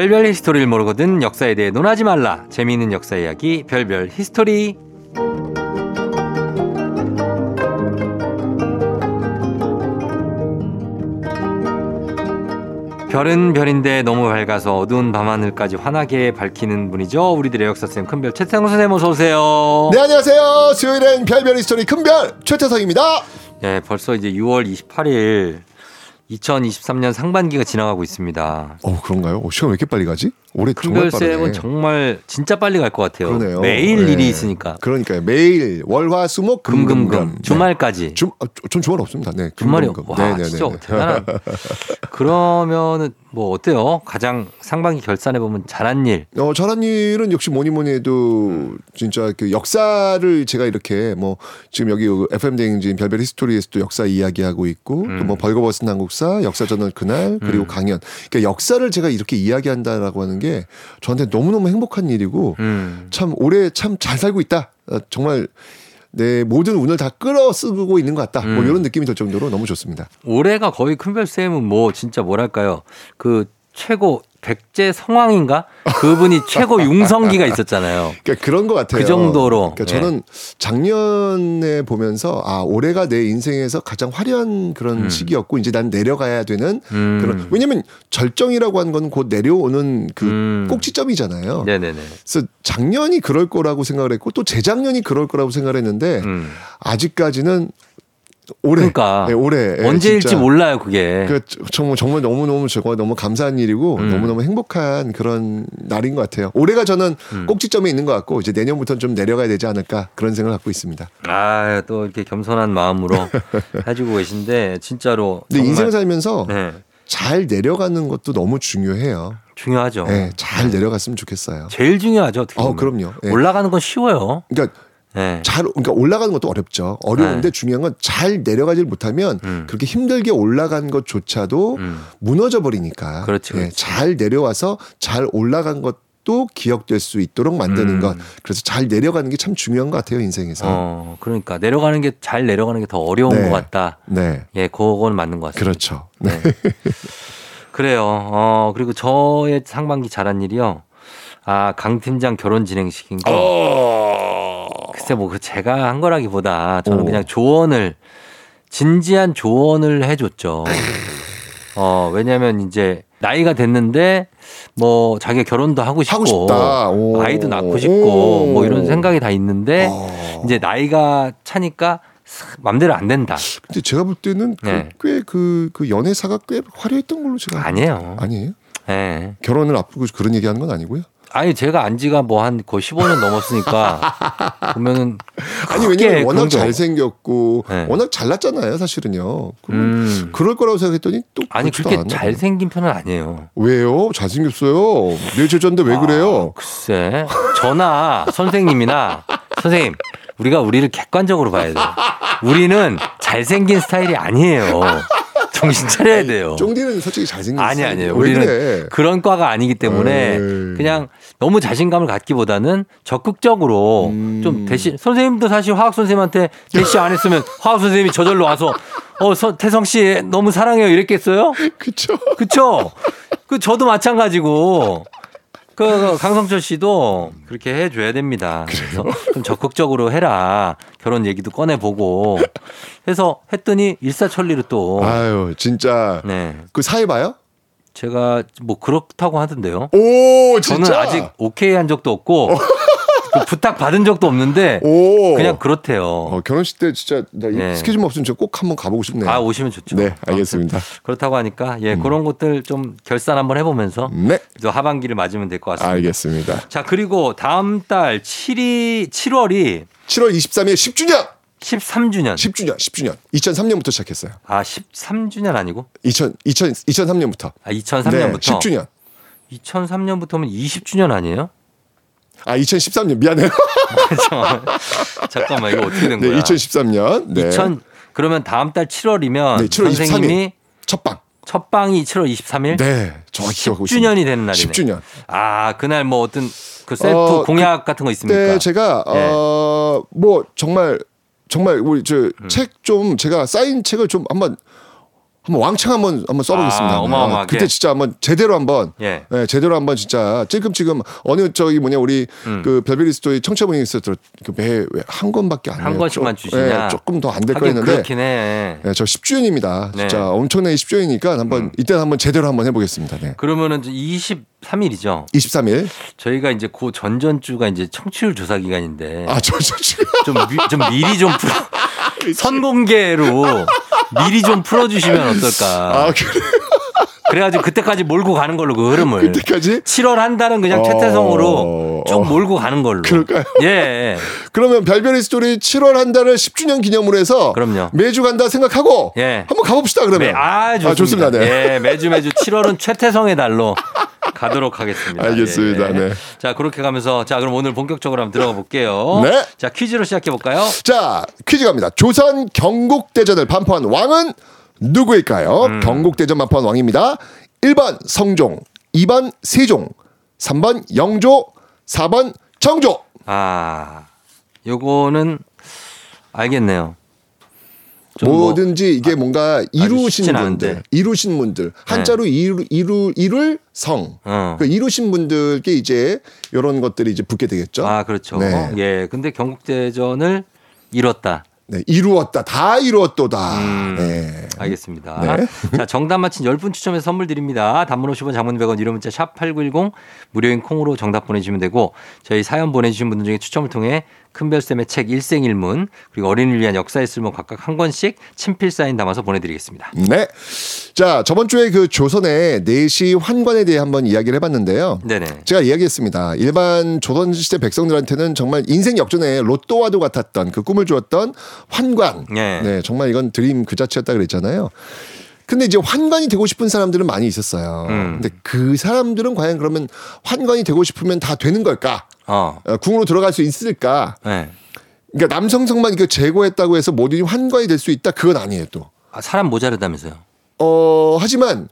별별 히스토리를 모르거든 역사에 대해 논하지 말라. 재미있는 역사 이야기 별별 히스토리. 별은 별인데 너무 밝아서 어두운 밤하늘까지 환하게 밝히는 분이죠. 우리들의 역사쌤 큰별 최태성 선생님 어서 오세요. 네 안녕하세요. 수요일엔 별별 히스토리 큰별 최태성입니다. 예, 벌써 이제 6월 28일 2023년 상반기가 지나가고 있습니다. 어 그런가요? 어, 시간 왜 이렇게 빨리 가지? 올해 정말 큰별쌤은 빠르네. 정말 진짜 빨리 갈 것 같아요. 그러네요. 매일 네. 일이 있으니까. 그러니까요. 매일 월화수목 금금금 금금금 주말까지. 주, 아, 전 주말 없습니다. 네. 주말이 금금금. 와 네네네. 진짜 대단한. 그러면은 뭐 어때요? 가장 상반기 결산해 보면 잘한 일. 어, 잘한 일은 역시 뭐니 뭐니 해도 진짜 그 역사를 제가 이렇게 뭐 지금 여기 FM 대행진 별별 히스토리에서도 역사 이야기하고 있고 또뭐 벌거벗은 한국사, 역사전월 그날 그리고 음. 강연. 그러니까 역사를 제가 이렇게 이야기한다라고 하는 게 저한테 너무너무 행복한 일이고 음. 참 올해 참 잘 살고 있다. 어, 정말 내 모든 운을 다 끌어 쓰고 있는 것 같다. 뭐 음. 이런 느낌이 들 정도로 너무 좋습니다. 올해가 거의 큰별 쌤은 뭐 진짜 뭐랄까요? 그 최고 백제 성왕인가? 그분이 최고 융성기가 있었잖아요. 그러니까 그런 것 같아요. 그 정도로. 그러니까 네. 저는 작년에 보면서 아 올해가 내 인생에서 가장 화려한 그런 음. 시기였고 이제 난 내려가야 되는 음. 그런 왜냐면 절정이라고 하는 건 곧 내려오는 그 음. 꼭지점이잖아요. 네네네. 그래서 작년이 그럴 거라고 생각을 했고 또 재작년이 그럴 거라고 생각을 했는데 음. 아직까지는 올해 그러니까 네, 올해 예, 언제일지 진짜. 몰라요 그게. 그 정말 정말 너무 너무 저거 너무 감사한 일이고 음. 너무 너무 행복한 그런 날인 것 같아요. 올해가 저는 음. 꼭지점에 있는 것 같고 이제 내년부터는 좀 내려가야 되지 않을까 그런 생각을 갖고 있습니다. 아, 또 이렇게 겸손한 마음으로 해주고 계신데 진짜로. 근데 인생을 살면서 네, 잘 내려가는 것도 너무 중요해요. 중요하죠. 네, 잘 내려갔으면 좋겠어요. 제일 중요하죠. 어떻게 어, 보면. 그럼요. 예. 올라가는 건 쉬워요. 그러니까 네. 잘 그러니까 올라가는 것도 어렵죠. 어려운데 중요한 건 잘 내려가질 못하면 음. 그렇게 힘들게 올라간 것조차도 음. 무너져 버리니까. 예, 그렇지. 잘 내려와서 잘 올라간 것도 기억될 수 있도록 만드는 음. 것. 그래서 잘 내려가는 게 참 중요한 것 같아요 인생에서. 어, 그러니까 내려가는 게 잘 내려가는 게 더 어려운 네. 것 같다. 네, 예, 그건 맞는 것 같습니다. 그렇죠. 네. 네. 그래요. 어, 그리고 저의 상반기 잘한 일이요. 아, 강 팀장 결혼 진행시킨 거. 어. 글쎄, 뭐, 그 제가 한 거라기보다 저는 오. 그냥 조언을, 진지한 조언을 해줬죠. 어, 왜냐면 이제 나이가 됐는데 뭐 자기가 결혼도 하고 싶고 하고. 오. 아이도 낳고 싶고 오. 뭐 이런 생각이 다 있는데 어. 이제 나이가 차니까 싹 맘대로 안 된다. 근데 제가 볼 때는 네. 꽤그 그 연애사가 꽤 화려했던 걸로 제가 아니에요. 아니에요? 예. 결혼을 앞두고 그런 얘기하는 건 아니고요. 아니 제가 안 지가 뭐 한 거의 15년 넘었으니까 보면은 아니 왜냐면 워낙 없- 잘생겼고 네. 워낙 잘났잖아요 사실은요. 음. 그럴 거라고 생각했더니 또 아니 그렇게 않아요. 잘생긴 편은 아니에요. 왜요? 잘 생겼어요. 내 제자인데 왜 그래요? 글쎄 저나 선생님이나 선생님 우리가 우리를 객관적으로 봐야 돼. 우리는 잘생긴 스타일이 아니에요. 정신 차려야 돼요. 쫑디는 솔직히 잘생겼어. 아니 아니에요. 왜 우리는 그래? 그런 과가 아니기 때문에 에이. 그냥 너무 자신감을 갖기보다는 적극적으로 음. 좀 대신 선생님도 사실 화학 선생님한테 대시 안 했으면 화학 선생님이 저절로 와서 어 서- 태성 씨 너무 사랑해요 이랬겠어요? 그쵸. 그쵸? 그 저도 마찬가지고 그 강성철 씨도 그렇게 해줘야 됩니다. 그래서 좀 적극적으로 해라. 결혼 얘기도 꺼내보고 해서 했더니 일사천리로 또 아유 진짜 네. 그 사회 봐요? 제가 뭐 그렇다고 하던데요. 오 저는 진짜. 아직 오케이 한 적도 없고 그 부탁 받은 적도 없는데 오. 그냥 그렇대요. 어, 결혼식 때 진짜 네. 스케줄만 없으면 저 꼭 한번 가보고 싶네요. 아 오시면 좋죠. 네, 알겠습니다. 음. 그렇다고 하니까 예 그런 것들 좀 결산 한번 해보면서 네, 또 하반기를 맞으면 될 것 같습니다. 알겠습니다. 자 그리고 다음 달 7이 7월이 7월 23일 10주년. 13주년. 10주년, 10주년. 2003년부터 시작했어요. 아 13주년 아니고? 2000, 2000, 2003년부터. 아 2003년부터. 네, 10주년. 2003년부터면 20주년 아니에요? 아, 2013년. 미안해요. 잠깐만 이거 어떻게 된 네, 거야? 2013년. 네. 2000 그러면 다음 달 7월이면 네, 7월 23일. 선생님이 첫 방. 첫 방이 7월 23일? 네, 정확히 기억하고 있습니다. 10주년이 되는 날이네. 10주년. 아, 그날 뭐 어떤 그 셀프 어, 공약 같은 거 있습니까? 네, 제가 예. 어, 뭐 정말 정말 우리 음. 저책좀 제가 사인 책을 좀 한번 한번 왕창 한번 한번 써보겠습니다. 아, 어마어마하게. 그때 진짜 한번 제대로 한번 예. 네, 제대로 한번 진짜 찔끔찔끔 어느 저기 뭐냐 우리 음. 그 별별이 스토리 청취자분이 있었더 그매한 권밖에 안한 해요. 권씩만 조- 주시냐? 네, 조금 더 안 될 거였는데 그렇긴 해. 네, 저 10주년입니다. 네. 음. 진짜 엄청나게 10주년이니까 한번 이때 한번 제대로 한번 해보겠습니다. 네. 그러면은 23일이죠. 23일. 저희가 이제 그 전전주가 이제 청취율 조사 기간인데 아, 저. 좀, 미, 좀 미리 좀 풀어 선공개로 미리 좀 풀어주시면 어떨까. 아, 그래. 그래가지고 그때까지 몰고 가는 걸로 그 흐름을. 그때까지? 7월 한 달은 그냥 어, 최태성으로 쭉 어. 몰고 가는 걸로. 그럴까요? 예. 그러면 별별이 스토리 7월 한 달을 10주년 기념으로 해서 그럼요. 매주 간다 생각하고 예. 한번 가봅시다 그러면. 네, 아, 좋습니다. 네. 예, 매주 매주 7월은 최태성의 달로 가도록 하겠습니다. 알겠습니다. 예. 네. 자, 그렇게 가면서 자, 그럼 오늘 본격적으로 한번 들어가 볼게요. 네. 자, 퀴즈로 시작해 볼까요? 자 퀴즈 갑니다. 조선 경국대전을 반포한 왕은 누구일까요? 음. 경국대전 반포한 왕입니다. 1번 성종, 2번 세종, 3번 영조, 4번 정조. 아, 요거는 알겠네요. 좀뭐 뭐든지 이게 뭔가 이루신 쉽진 분들, 않은데. 네. 이루신 분들, 한자로 이루, 이루, 이룰 성. 어. 그 이루신 분들께 이제 이런 것들이 이제 붙게 되겠죠. 아, 그렇죠. 네. 예. 근데 경국대전을 이뤘다. 네, 이루었다. 다 이루었도다. 음. 네. 알겠습니다. 네. 자, 정답 맞힌 10분 추첨해서 선물 드립니다. 단문 50원, 장문 100원, 유료 문자 샵8910 무료인 콩으로 정답 보내주시면 되고 저희 사연 보내주신 분들 중에 추첨을 통해 큰별쌤의 책 일생일문 그리고 어린이를 위한 역사의 쓸모 각각 한 권씩 친필 사인 담아서 보내드리겠습니다. 네. 자, 저번 주에 그 조선의 내시 환관에 대해 한번 이야기를 해봤는데요. 네네. 제가 이야기했습니다. 일반 조선 시대 백성들한테는 정말 인생 역전의 로또와도 같았던 그 꿈을 주었던 환관. 네. 네, 정말 이건 드림 그 자체였다 그랬잖아요. 근데 이제 환관이 되고 싶은 사람들은 많이 있었어요. 음. 근데 그 사람들은 과연 그러면 환관이 되고 싶으면 다 되는 걸까? 어. 어, 궁으로 들어갈 수 있을까? 네. 그러니까 남성성만 이거 제거했다고 해서 모든이 환관이 될 수 있다? 그건 아니에요, 또. 아, 사람 모자르다면서요. 어, 하지만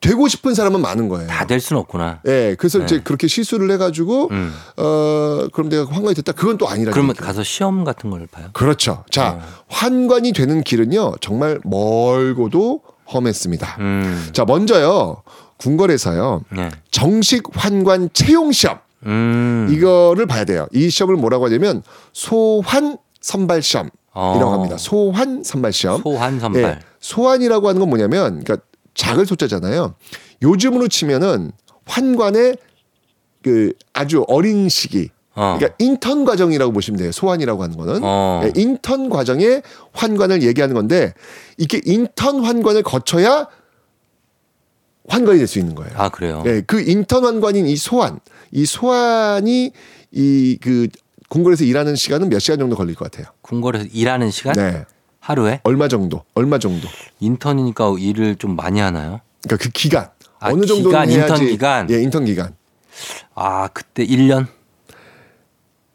되고 싶은 사람은 많은 거예요. 다 될 수는 없구나. 예, 그래서 네. 이제 그렇게 시술을 해가지고 음. 어 그럼 내가 환관이 됐다. 그건 또 아니라. 그러면 가서 시험 같은 걸 봐요. 그렇죠. 자, 어. 환관이 되는 길은요 정말 멀고도 험했습니다. 음. 자, 먼저요 궁궐에서요 네. 정식 환관 채용 시험 음. 이거를 봐야 돼요. 이 시험을 뭐라고 하냐면 소환 선발 시험. 이라고 어. 합니다. 소환 선발 시험. 소환 선발. 예, 소환이라고 하는 건 뭐냐면, 그러니까 작을 소자잖아요. 요즘으로 치면은 환관의 그 아주 어린 시기. 어. 그러니까 인턴 과정이라고 보시면 돼요. 소환이라고 하는 거는 어. 예, 인턴 과정의 환관을 얘기하는 건데 이게 인턴 환관을 거쳐야 환관이 될 수 있는 거예요. 아, 그래요? 예, 그 인턴 환관인 이 소환, 이 소환이 이 그 궁궐에서 일하는 시간은 몇 시간 정도 걸릴 것 같아요. 궁궐에서 일하는 시간? 네. 하루에? 얼마 정도? 얼마 정도? 인턴이니까 일을 좀 많이 하나요? 그러니까 그 기간 아, 어느 정도는 기간, 해야지. 인턴 기간? 예, 인턴 기간 아, 그때 1년?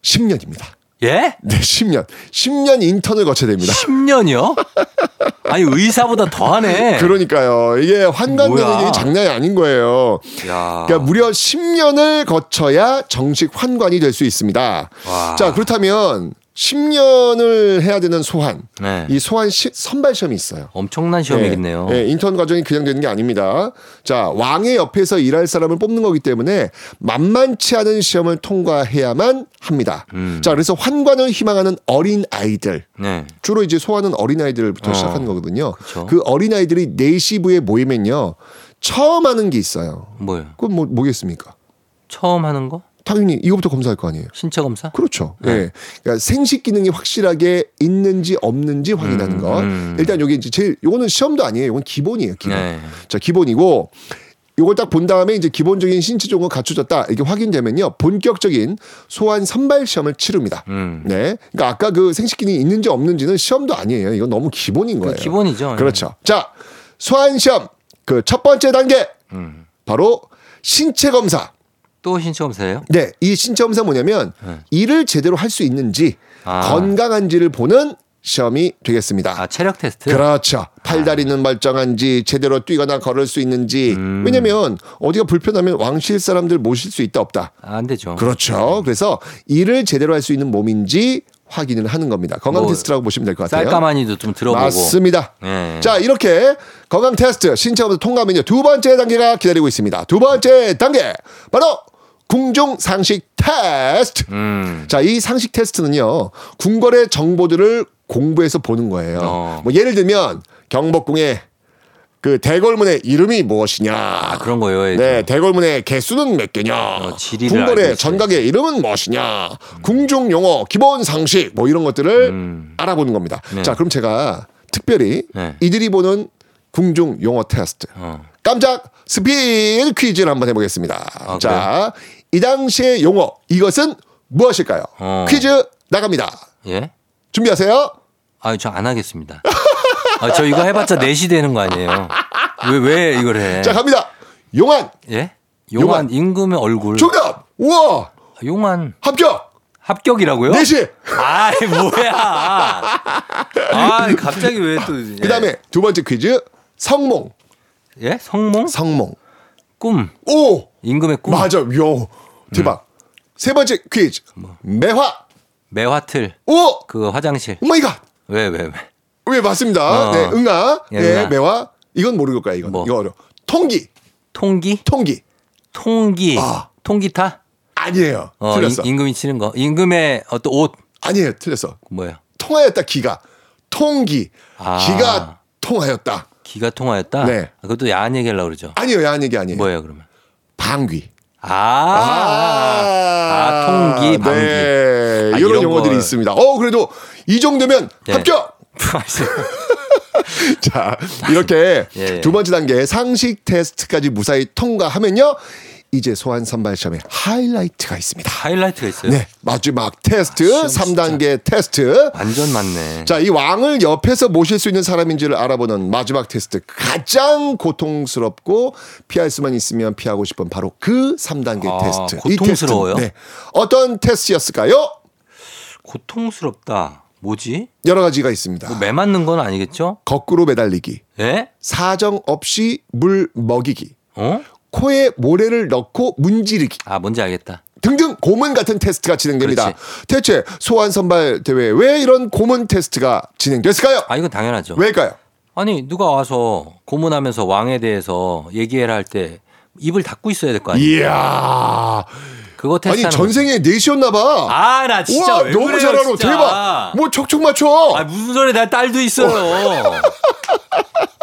10년입니다. 예? 네, 10년. 10년 인턴을 거쳐야 됩니다. 10년이요? 아니 의사보다 더 하네. 그러니까요. 이게 환관 뭐야. 능력이 장난이 아닌 거예요. 야. 그러니까 무려 10년을 거쳐야 정식 환관이 될 수 있습니다. 와. 자, 그렇다면 10년을 해야 되는 소환. 네. 이 소환 시, 선발 시험이 있어요. 엄청난 시험이겠네요. 예, 예, 인턴 과정이 그냥 되는 게 아닙니다. 자, 왕의 옆에서 일할 사람을 뽑는 거기 때문에 만만치 않은 시험을 통과해야만 합니다. 음. 자, 그래서 환관을 희망하는 어린 아이들. 네. 주로 이제 소환은 어린 아이들부터 어, 시작하는 거거든요. 그쵸. 그 어린 아이들이 4시부에 모이면요. 처음 하는 게 있어요. 뭐요? 그건 뭐 뭐겠습니까? 처음 하는 거? 당연히 이거부터 검사할 거 아니에요. 신체 검사? 그렇죠. 네. 예. 그러니까 생식 기능이 확실하게 있는지 없는지 확인하는 음, 것. 음. 일단 여기 이제 제일 요거는 시험도 아니에요. 이건 기본이에요. 기본. 네. 자, 기본이고 요걸 딱 본 다음에 이제 기본적인 신체 조건 갖춰졌다. 이게 확인되면요. 본격적인 소환 선발 시험을 치릅니다. 음. 네. 그러니까 아까 그 생식 기능이 있는지 없는지는 시험도 아니에요. 이건 너무 기본인 거예요. 기본이죠. 그렇죠. 자, 소환 시험 그 첫 번째 단계 음. 바로 신체 검사. 또 신체 검사예요? 네, 이 신체 검사 뭐냐면 네. 일을 제대로 할 수 있는지 아. 건강한지를 보는 시험이 되겠습니다. 아 체력 테스트. 그렇죠. 팔다리는 멀쩡한지 제대로 뛰거나 걸을 수 있는지. 음. 왜냐면 어디가 불편하면 왕실 사람들 모실 수 있다 없다. 아, 안 되죠. 그렇죠. 그래서 일을 제대로 할 수 있는 몸인지 확인을 하는 겁니다. 건강 뭐, 테스트라고 보시면 될 것 같아요. 쌀가마니도 좀 들어보고. 맞습니다. 예. 자, 이렇게 건강 테스트 신체 검사 통과하면요. 두 번째 단계가 기다리고 있습니다. 두 번째 단계. 바로 궁중 상식 테스트. 음. 자, 이 상식 테스트는요. 궁궐의 정보들을 공부해서 보는 거예요. 어. 뭐 예를 들면 경복궁의 그 대궐문의 이름이 무엇이냐. 아, 그런 거요. 네, 대궐문의 개수는 몇 개냐. 어, 궁궐의. 전각의 이름은 무엇이냐. 궁중 용어, 기본 상식 뭐 이런 것들을 음. 알아보는 겁니다. 네. 자, 그럼 제가 특별히 네. 이들이 보는 궁중 용어 테스트. 어. 깜짝 스피드 퀴즈를 한번 해보겠습니다. 아, 자, 이 당시의 용어 이것은 무엇일까요? 어. 퀴즈 나갑니다. 예? 준비하세요. 아, 저안 하겠습니다. 아, 저 이거 해봤자 4시 되는 거 아니에요? 왜, 왜 이걸 해? 자, 갑니다. 용안 예? 용안, 용안. 임금의 얼굴. 정답. 우와 용안 합격. 합격이라고요? 네시. 아이, 뭐야. 아, 갑자기 왜 또. 예. 그 다음에 두 번째 퀴즈 성몽. 예? 성몽? 성몽. 꿈. 오 임금의 꿈. 맞아. 요 대박. 세 번째 퀴즈 매화. 매화틀. 오 그 화장실. oh my God. 왜, 왜, 왜. 왜 맞습니다. 어. 네, 응아. 예, 네. 매화. 이건 모를 거야, 이건. 뭐? 이거 어려. 통기. 통기? 통기. 통기. 아. 통기타? 아니에요. 어, 틀렸어. 임, 임금이 치는 거. 임금의 어떤 옷. 아니에요. 틀렸어. 뭐야? 통하였다 기가. 통기. 아. 기가 통하였다. 기가 통하였다? 네. 아, 그것도 야한 얘기 하려고 그러죠. 아니에요. 야한 얘기 아니에요. 뭐예요, 그러면? 방귀. 아. 아, 통기, 방귀. 네. 아, 이런 이런 용어들이 걸. 있습니다. 어, 그래도 이 정도면 네. 합격! 자, 이렇게 예. 두 번째 단계 상식 테스트까지 무사히 통과하면요. 이제 소환 선발 시험에 하이라이트가 있습니다. 하이라이트가 있어요? 네, 마지막 테스트, 삼 3단계 테스트. 완전 많네. 자, 이 왕을 옆에서 모실 수 있는 사람인지를 알아보는 마지막 테스트. 가장 고통스럽고 피할 수만 있으면 피하고 싶은 바로 그 3단계 아, 테스트. 고통스러워요? 이 테스트. 네. 어떤 테스트였을까요? 고통스럽다. 뭐지? 여러 가지가 있습니다. 뭐 매 맞는 건 아니겠죠? 거꾸로 매달리기, 예? 사정 없이 물 먹이기, 어? 코에 모래를 넣고 문지르기 아, 뭔지 알겠다. 등등 고문 같은 테스트가 진행됩니다. 그렇지. 대체 소환 선발 대회 왜 이런 고문 테스트가 진행됐을까요? 아, 이건 당연하죠. 왜일까요? 아니, 누가 와서 고문하면서 왕에 대해서 얘기해라 할 때 입을 닫고 있어야 될 거 아니에요? 이야. 그거 아니 전생에 넷이었나 봐. 아, 나 진짜 우와, 왜 너무 그래요, 잘 알아. 진짜. 대박. 뭐 척척 맞춰. 아, 무슨 소리 내 딸도 있어요.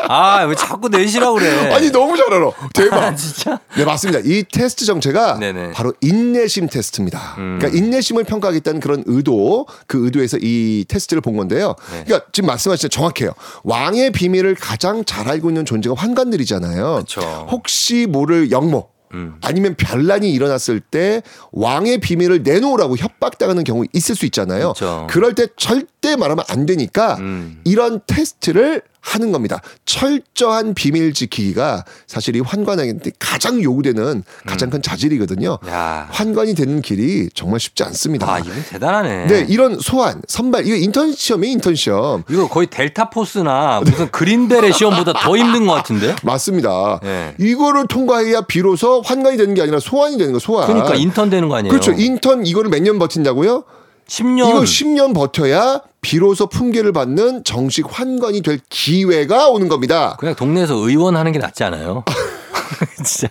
아, 왜 자꾸 내시라고 그래. 아니 너무 잘 알아. 대박. 아, 진짜. 네 맞습니다. 이 테스트 정체가 네네. 바로 인내심 테스트입니다. 음. 그러니까 인내심을 평가하겠다는 그런 의도, 그 의도에서 이 테스트를 본 건데요. 네. 그러니까 지금 말씀하신 정확해요. 왕의 비밀을 가장 잘 알고 있는 존재가 환관들이잖아요. 그렇죠. 혹시 모를 영모. 음. 아니면 변란이 일어났을 때 왕의 비밀을 내놓으라고 협박당하는 경우 있을 수 있잖아요. 그렇죠. 그럴 때 절대 말하면 안 되니까 음. 이런 테스트를 하는 겁니다. 철저한 비밀 지키기가 사실 이 환관에게 가장 요구되는 가장 큰 자질이거든요. 야. 환관이 되는 길이 정말 쉽지 않습니다. 아, 이분 대단하네. 네, 이런 소환, 선발, 이거 인턴 시험이 인턴 시험. 이거 거의 델타 포스나 무슨 그린베레 시험보다 더 힘든 것 같은데? 맞습니다. 네. 이거를 통과해야 비로소 환관이 되는 게 아니라 소환이 되는 거, 소환. 그러니까 인턴 되는 거 아니에요? 그렇죠. 인턴 이거를 몇 년 버틴다고요? 10년. 이거 10년 버텨야 비로소 품계를 받는 정식 환관이 될 기회가 오는 겁니다. 그냥 동네에서 의원 하는 게 낫지 않아요? 진짜.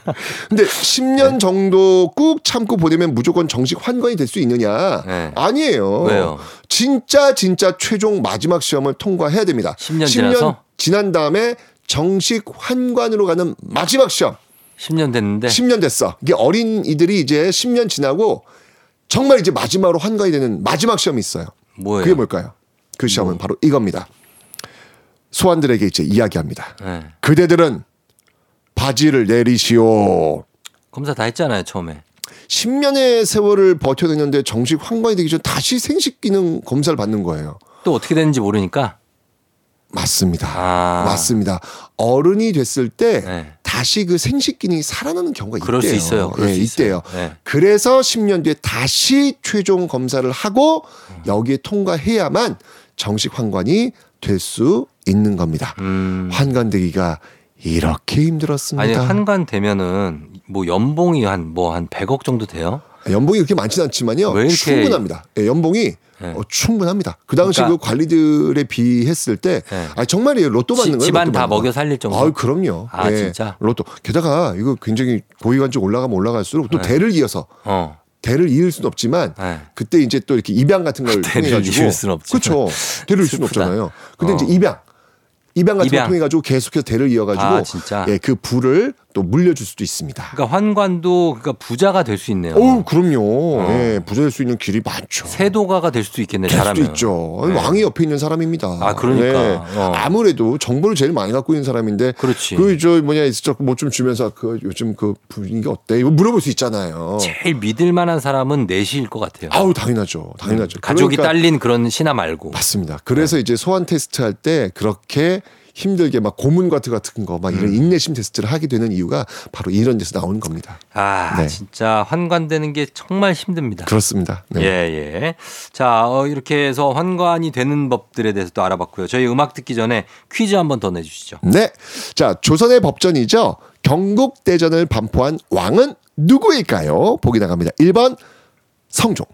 근데 10년 정도 꾹 참고 보내면 무조건 정식 환관이 될 수 있느냐? 네. 아니에요. 왜요? 진짜 진짜 최종 마지막 시험을 통과해야 됩니다. 10년 지나서? 지난 다음에 정식 환관으로 가는 마지막 시험. 10년 됐는데. 10년 됐어. 이게 어린이들이 이제 10년 지나고 정말 이제 마지막으로 환관이 되는 마지막 시험이 있어요. 뭐예요? 그게 뭘까요? 그 시험은 바로 이겁니다. 소환들에게 이제 이야기합니다. 네. 그대들은 바지를 내리시오. 검사 다 했잖아요, 처음에. 10년의 세월을 버텨냈는데 정식 환관이 되기 전 다시 생식 기능 검사를 받는 거예요. 또 어떻게 되는지 모르니까. 맞습니다. 아. 맞습니다. 어른이 됐을 때 네. 다시 그 생식 기능이 살아나는 경우가 그럴 수 있대요. 있어요. 그럴 예, 수 있어요. 있대요. 네. 그래서 10년 뒤에 다시 최종 검사를 하고 음. 여기에 통과해야만 정식 환관이 될 수 있는 겁니다. 음. 환관되기가 이렇게 힘들었습니다. 아니, 환관 되면은 뭐 연봉이 한 뭐한 100억 정도 돼요? 연봉이 그렇게 많지는 않지만요. 왜 이렇게- 충분합니다. 예, 연봉이 네. 어, 충분합니다. 그 당시 그러니까- 그 관리들에 비했을 때 네. 아니, 정말이에요. 로또 받는 지- 거예요. 집안 다. 먹여 살릴 정도? 아유, 그럼요. 아, 예, 진짜? 로또. 게다가 이거 굉장히 고위관직 올라가면 올라갈수록 또 네. 대를 이어서 어. 대를 이을 수는 없지만 네. 그때 이제 또 이렇게 입양 같은 걸 통해 가지고. 그렇죠. 대를 이을 수는 슬프다. 없잖아요. 근데 어. 이제 입양 입양 같은 입양. 걸 통해 가지고 계속해서 대를 이어 가지고 아? 예, 그 부를 또 물려줄 수도 있습니다. 그러니까 환관도 그러니까 부자가 될 수 있네요. 어우, 그럼요. 어. 예, 부자 될 수 있는 길이 많죠. 세도가가 될 수도 있겠네, 될 수도. 있죠. 네. 왕이 옆에 있는 사람입니다. 아, 그러니까. 예. 어. 아무래도 정보를 제일 많이 갖고 있는 사람인데 그렇지. 그저 뭐냐 뭐좀 주면서 그 요즘 그 분위기 어때? 이거 물어볼 수 있잖아요. 제일 믿을 만한 사람은 내시일 것 같아요. 아우 당연하죠. 당연하죠. 가족이 그러니까 딸린 그런 신하 말고. 맞습니다. 그래서 이제 소환 테스트 할 때 그렇게 힘들게 막 고문 같은 같은 거막 음. 이런 인내심 테스트를 하게 되는 이유가 바로 이런 데서 나오는 겁니다. 아, 네. 진짜 환관되는 게 정말 힘듭니다. 그렇습니다. 네. 예, 예. 자, 어, 이렇게 해서 환관이 되는 법들에 대해서 또 알아봤고요. 저희 음악 듣기 전에 퀴즈 한번 더 내주시죠. 네. 자, 조선의 법전이죠. 경국대전을 반포한 왕은 누구일까요? 보기 나갑니다. 1번 성종,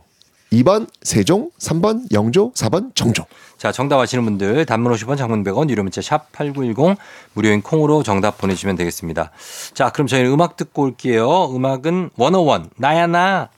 2번 세종, 3번 영조, 4번 정종. 자, 정답 아시는 분들 단문 50원, 장문 100원, 유료 문자 샵 8910 무료인 콩으로 정답 보내주시면 되겠습니다. 자, 그럼 저희는 음악 듣고 올게요. 음악은 101 나야 나.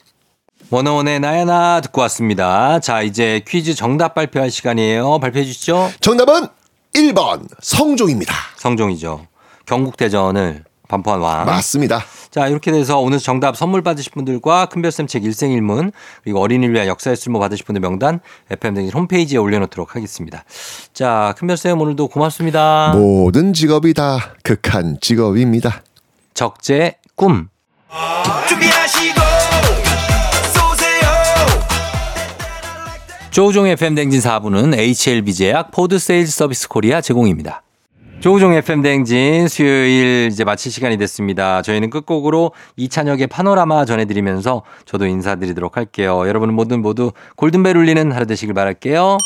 101의 나야 나 듣고 왔습니다. 자, 이제 퀴즈 정답 발표할 시간이에요. 발표해 주시죠. 정답은 1번 성종입니다. 성종이죠. 경국대전을 반포한 왕. 맞습니다. 자, 이렇게 돼서 오늘 정답 선물 받으실 분들과 큰별쌤 책 일생일문 그리고 어린이를 위한 역사의 쓸모 받으실 분들 명단 FM등 홈페이지에 올려놓도록 하겠습니다. 자, 큰별쌤 오늘도 고맙습니다. 모든 직업이 다 극한 직업입니다. 적재 꿈. 준비하시고 쏘세요 조우종 FM 댕진 4부는 HLB 제약 포드 세일즈 서비스 코리아 제공입니다. 조우종 FM 댕진 수요일 이제 마칠 시간이 됐습니다. 저희는 끝곡으로 이찬혁의 파노라마 전해드리면서 저도 인사드리도록 할게요. 여러분 모두 모두 골든벨 울리는 하루 되시길 바랄게요.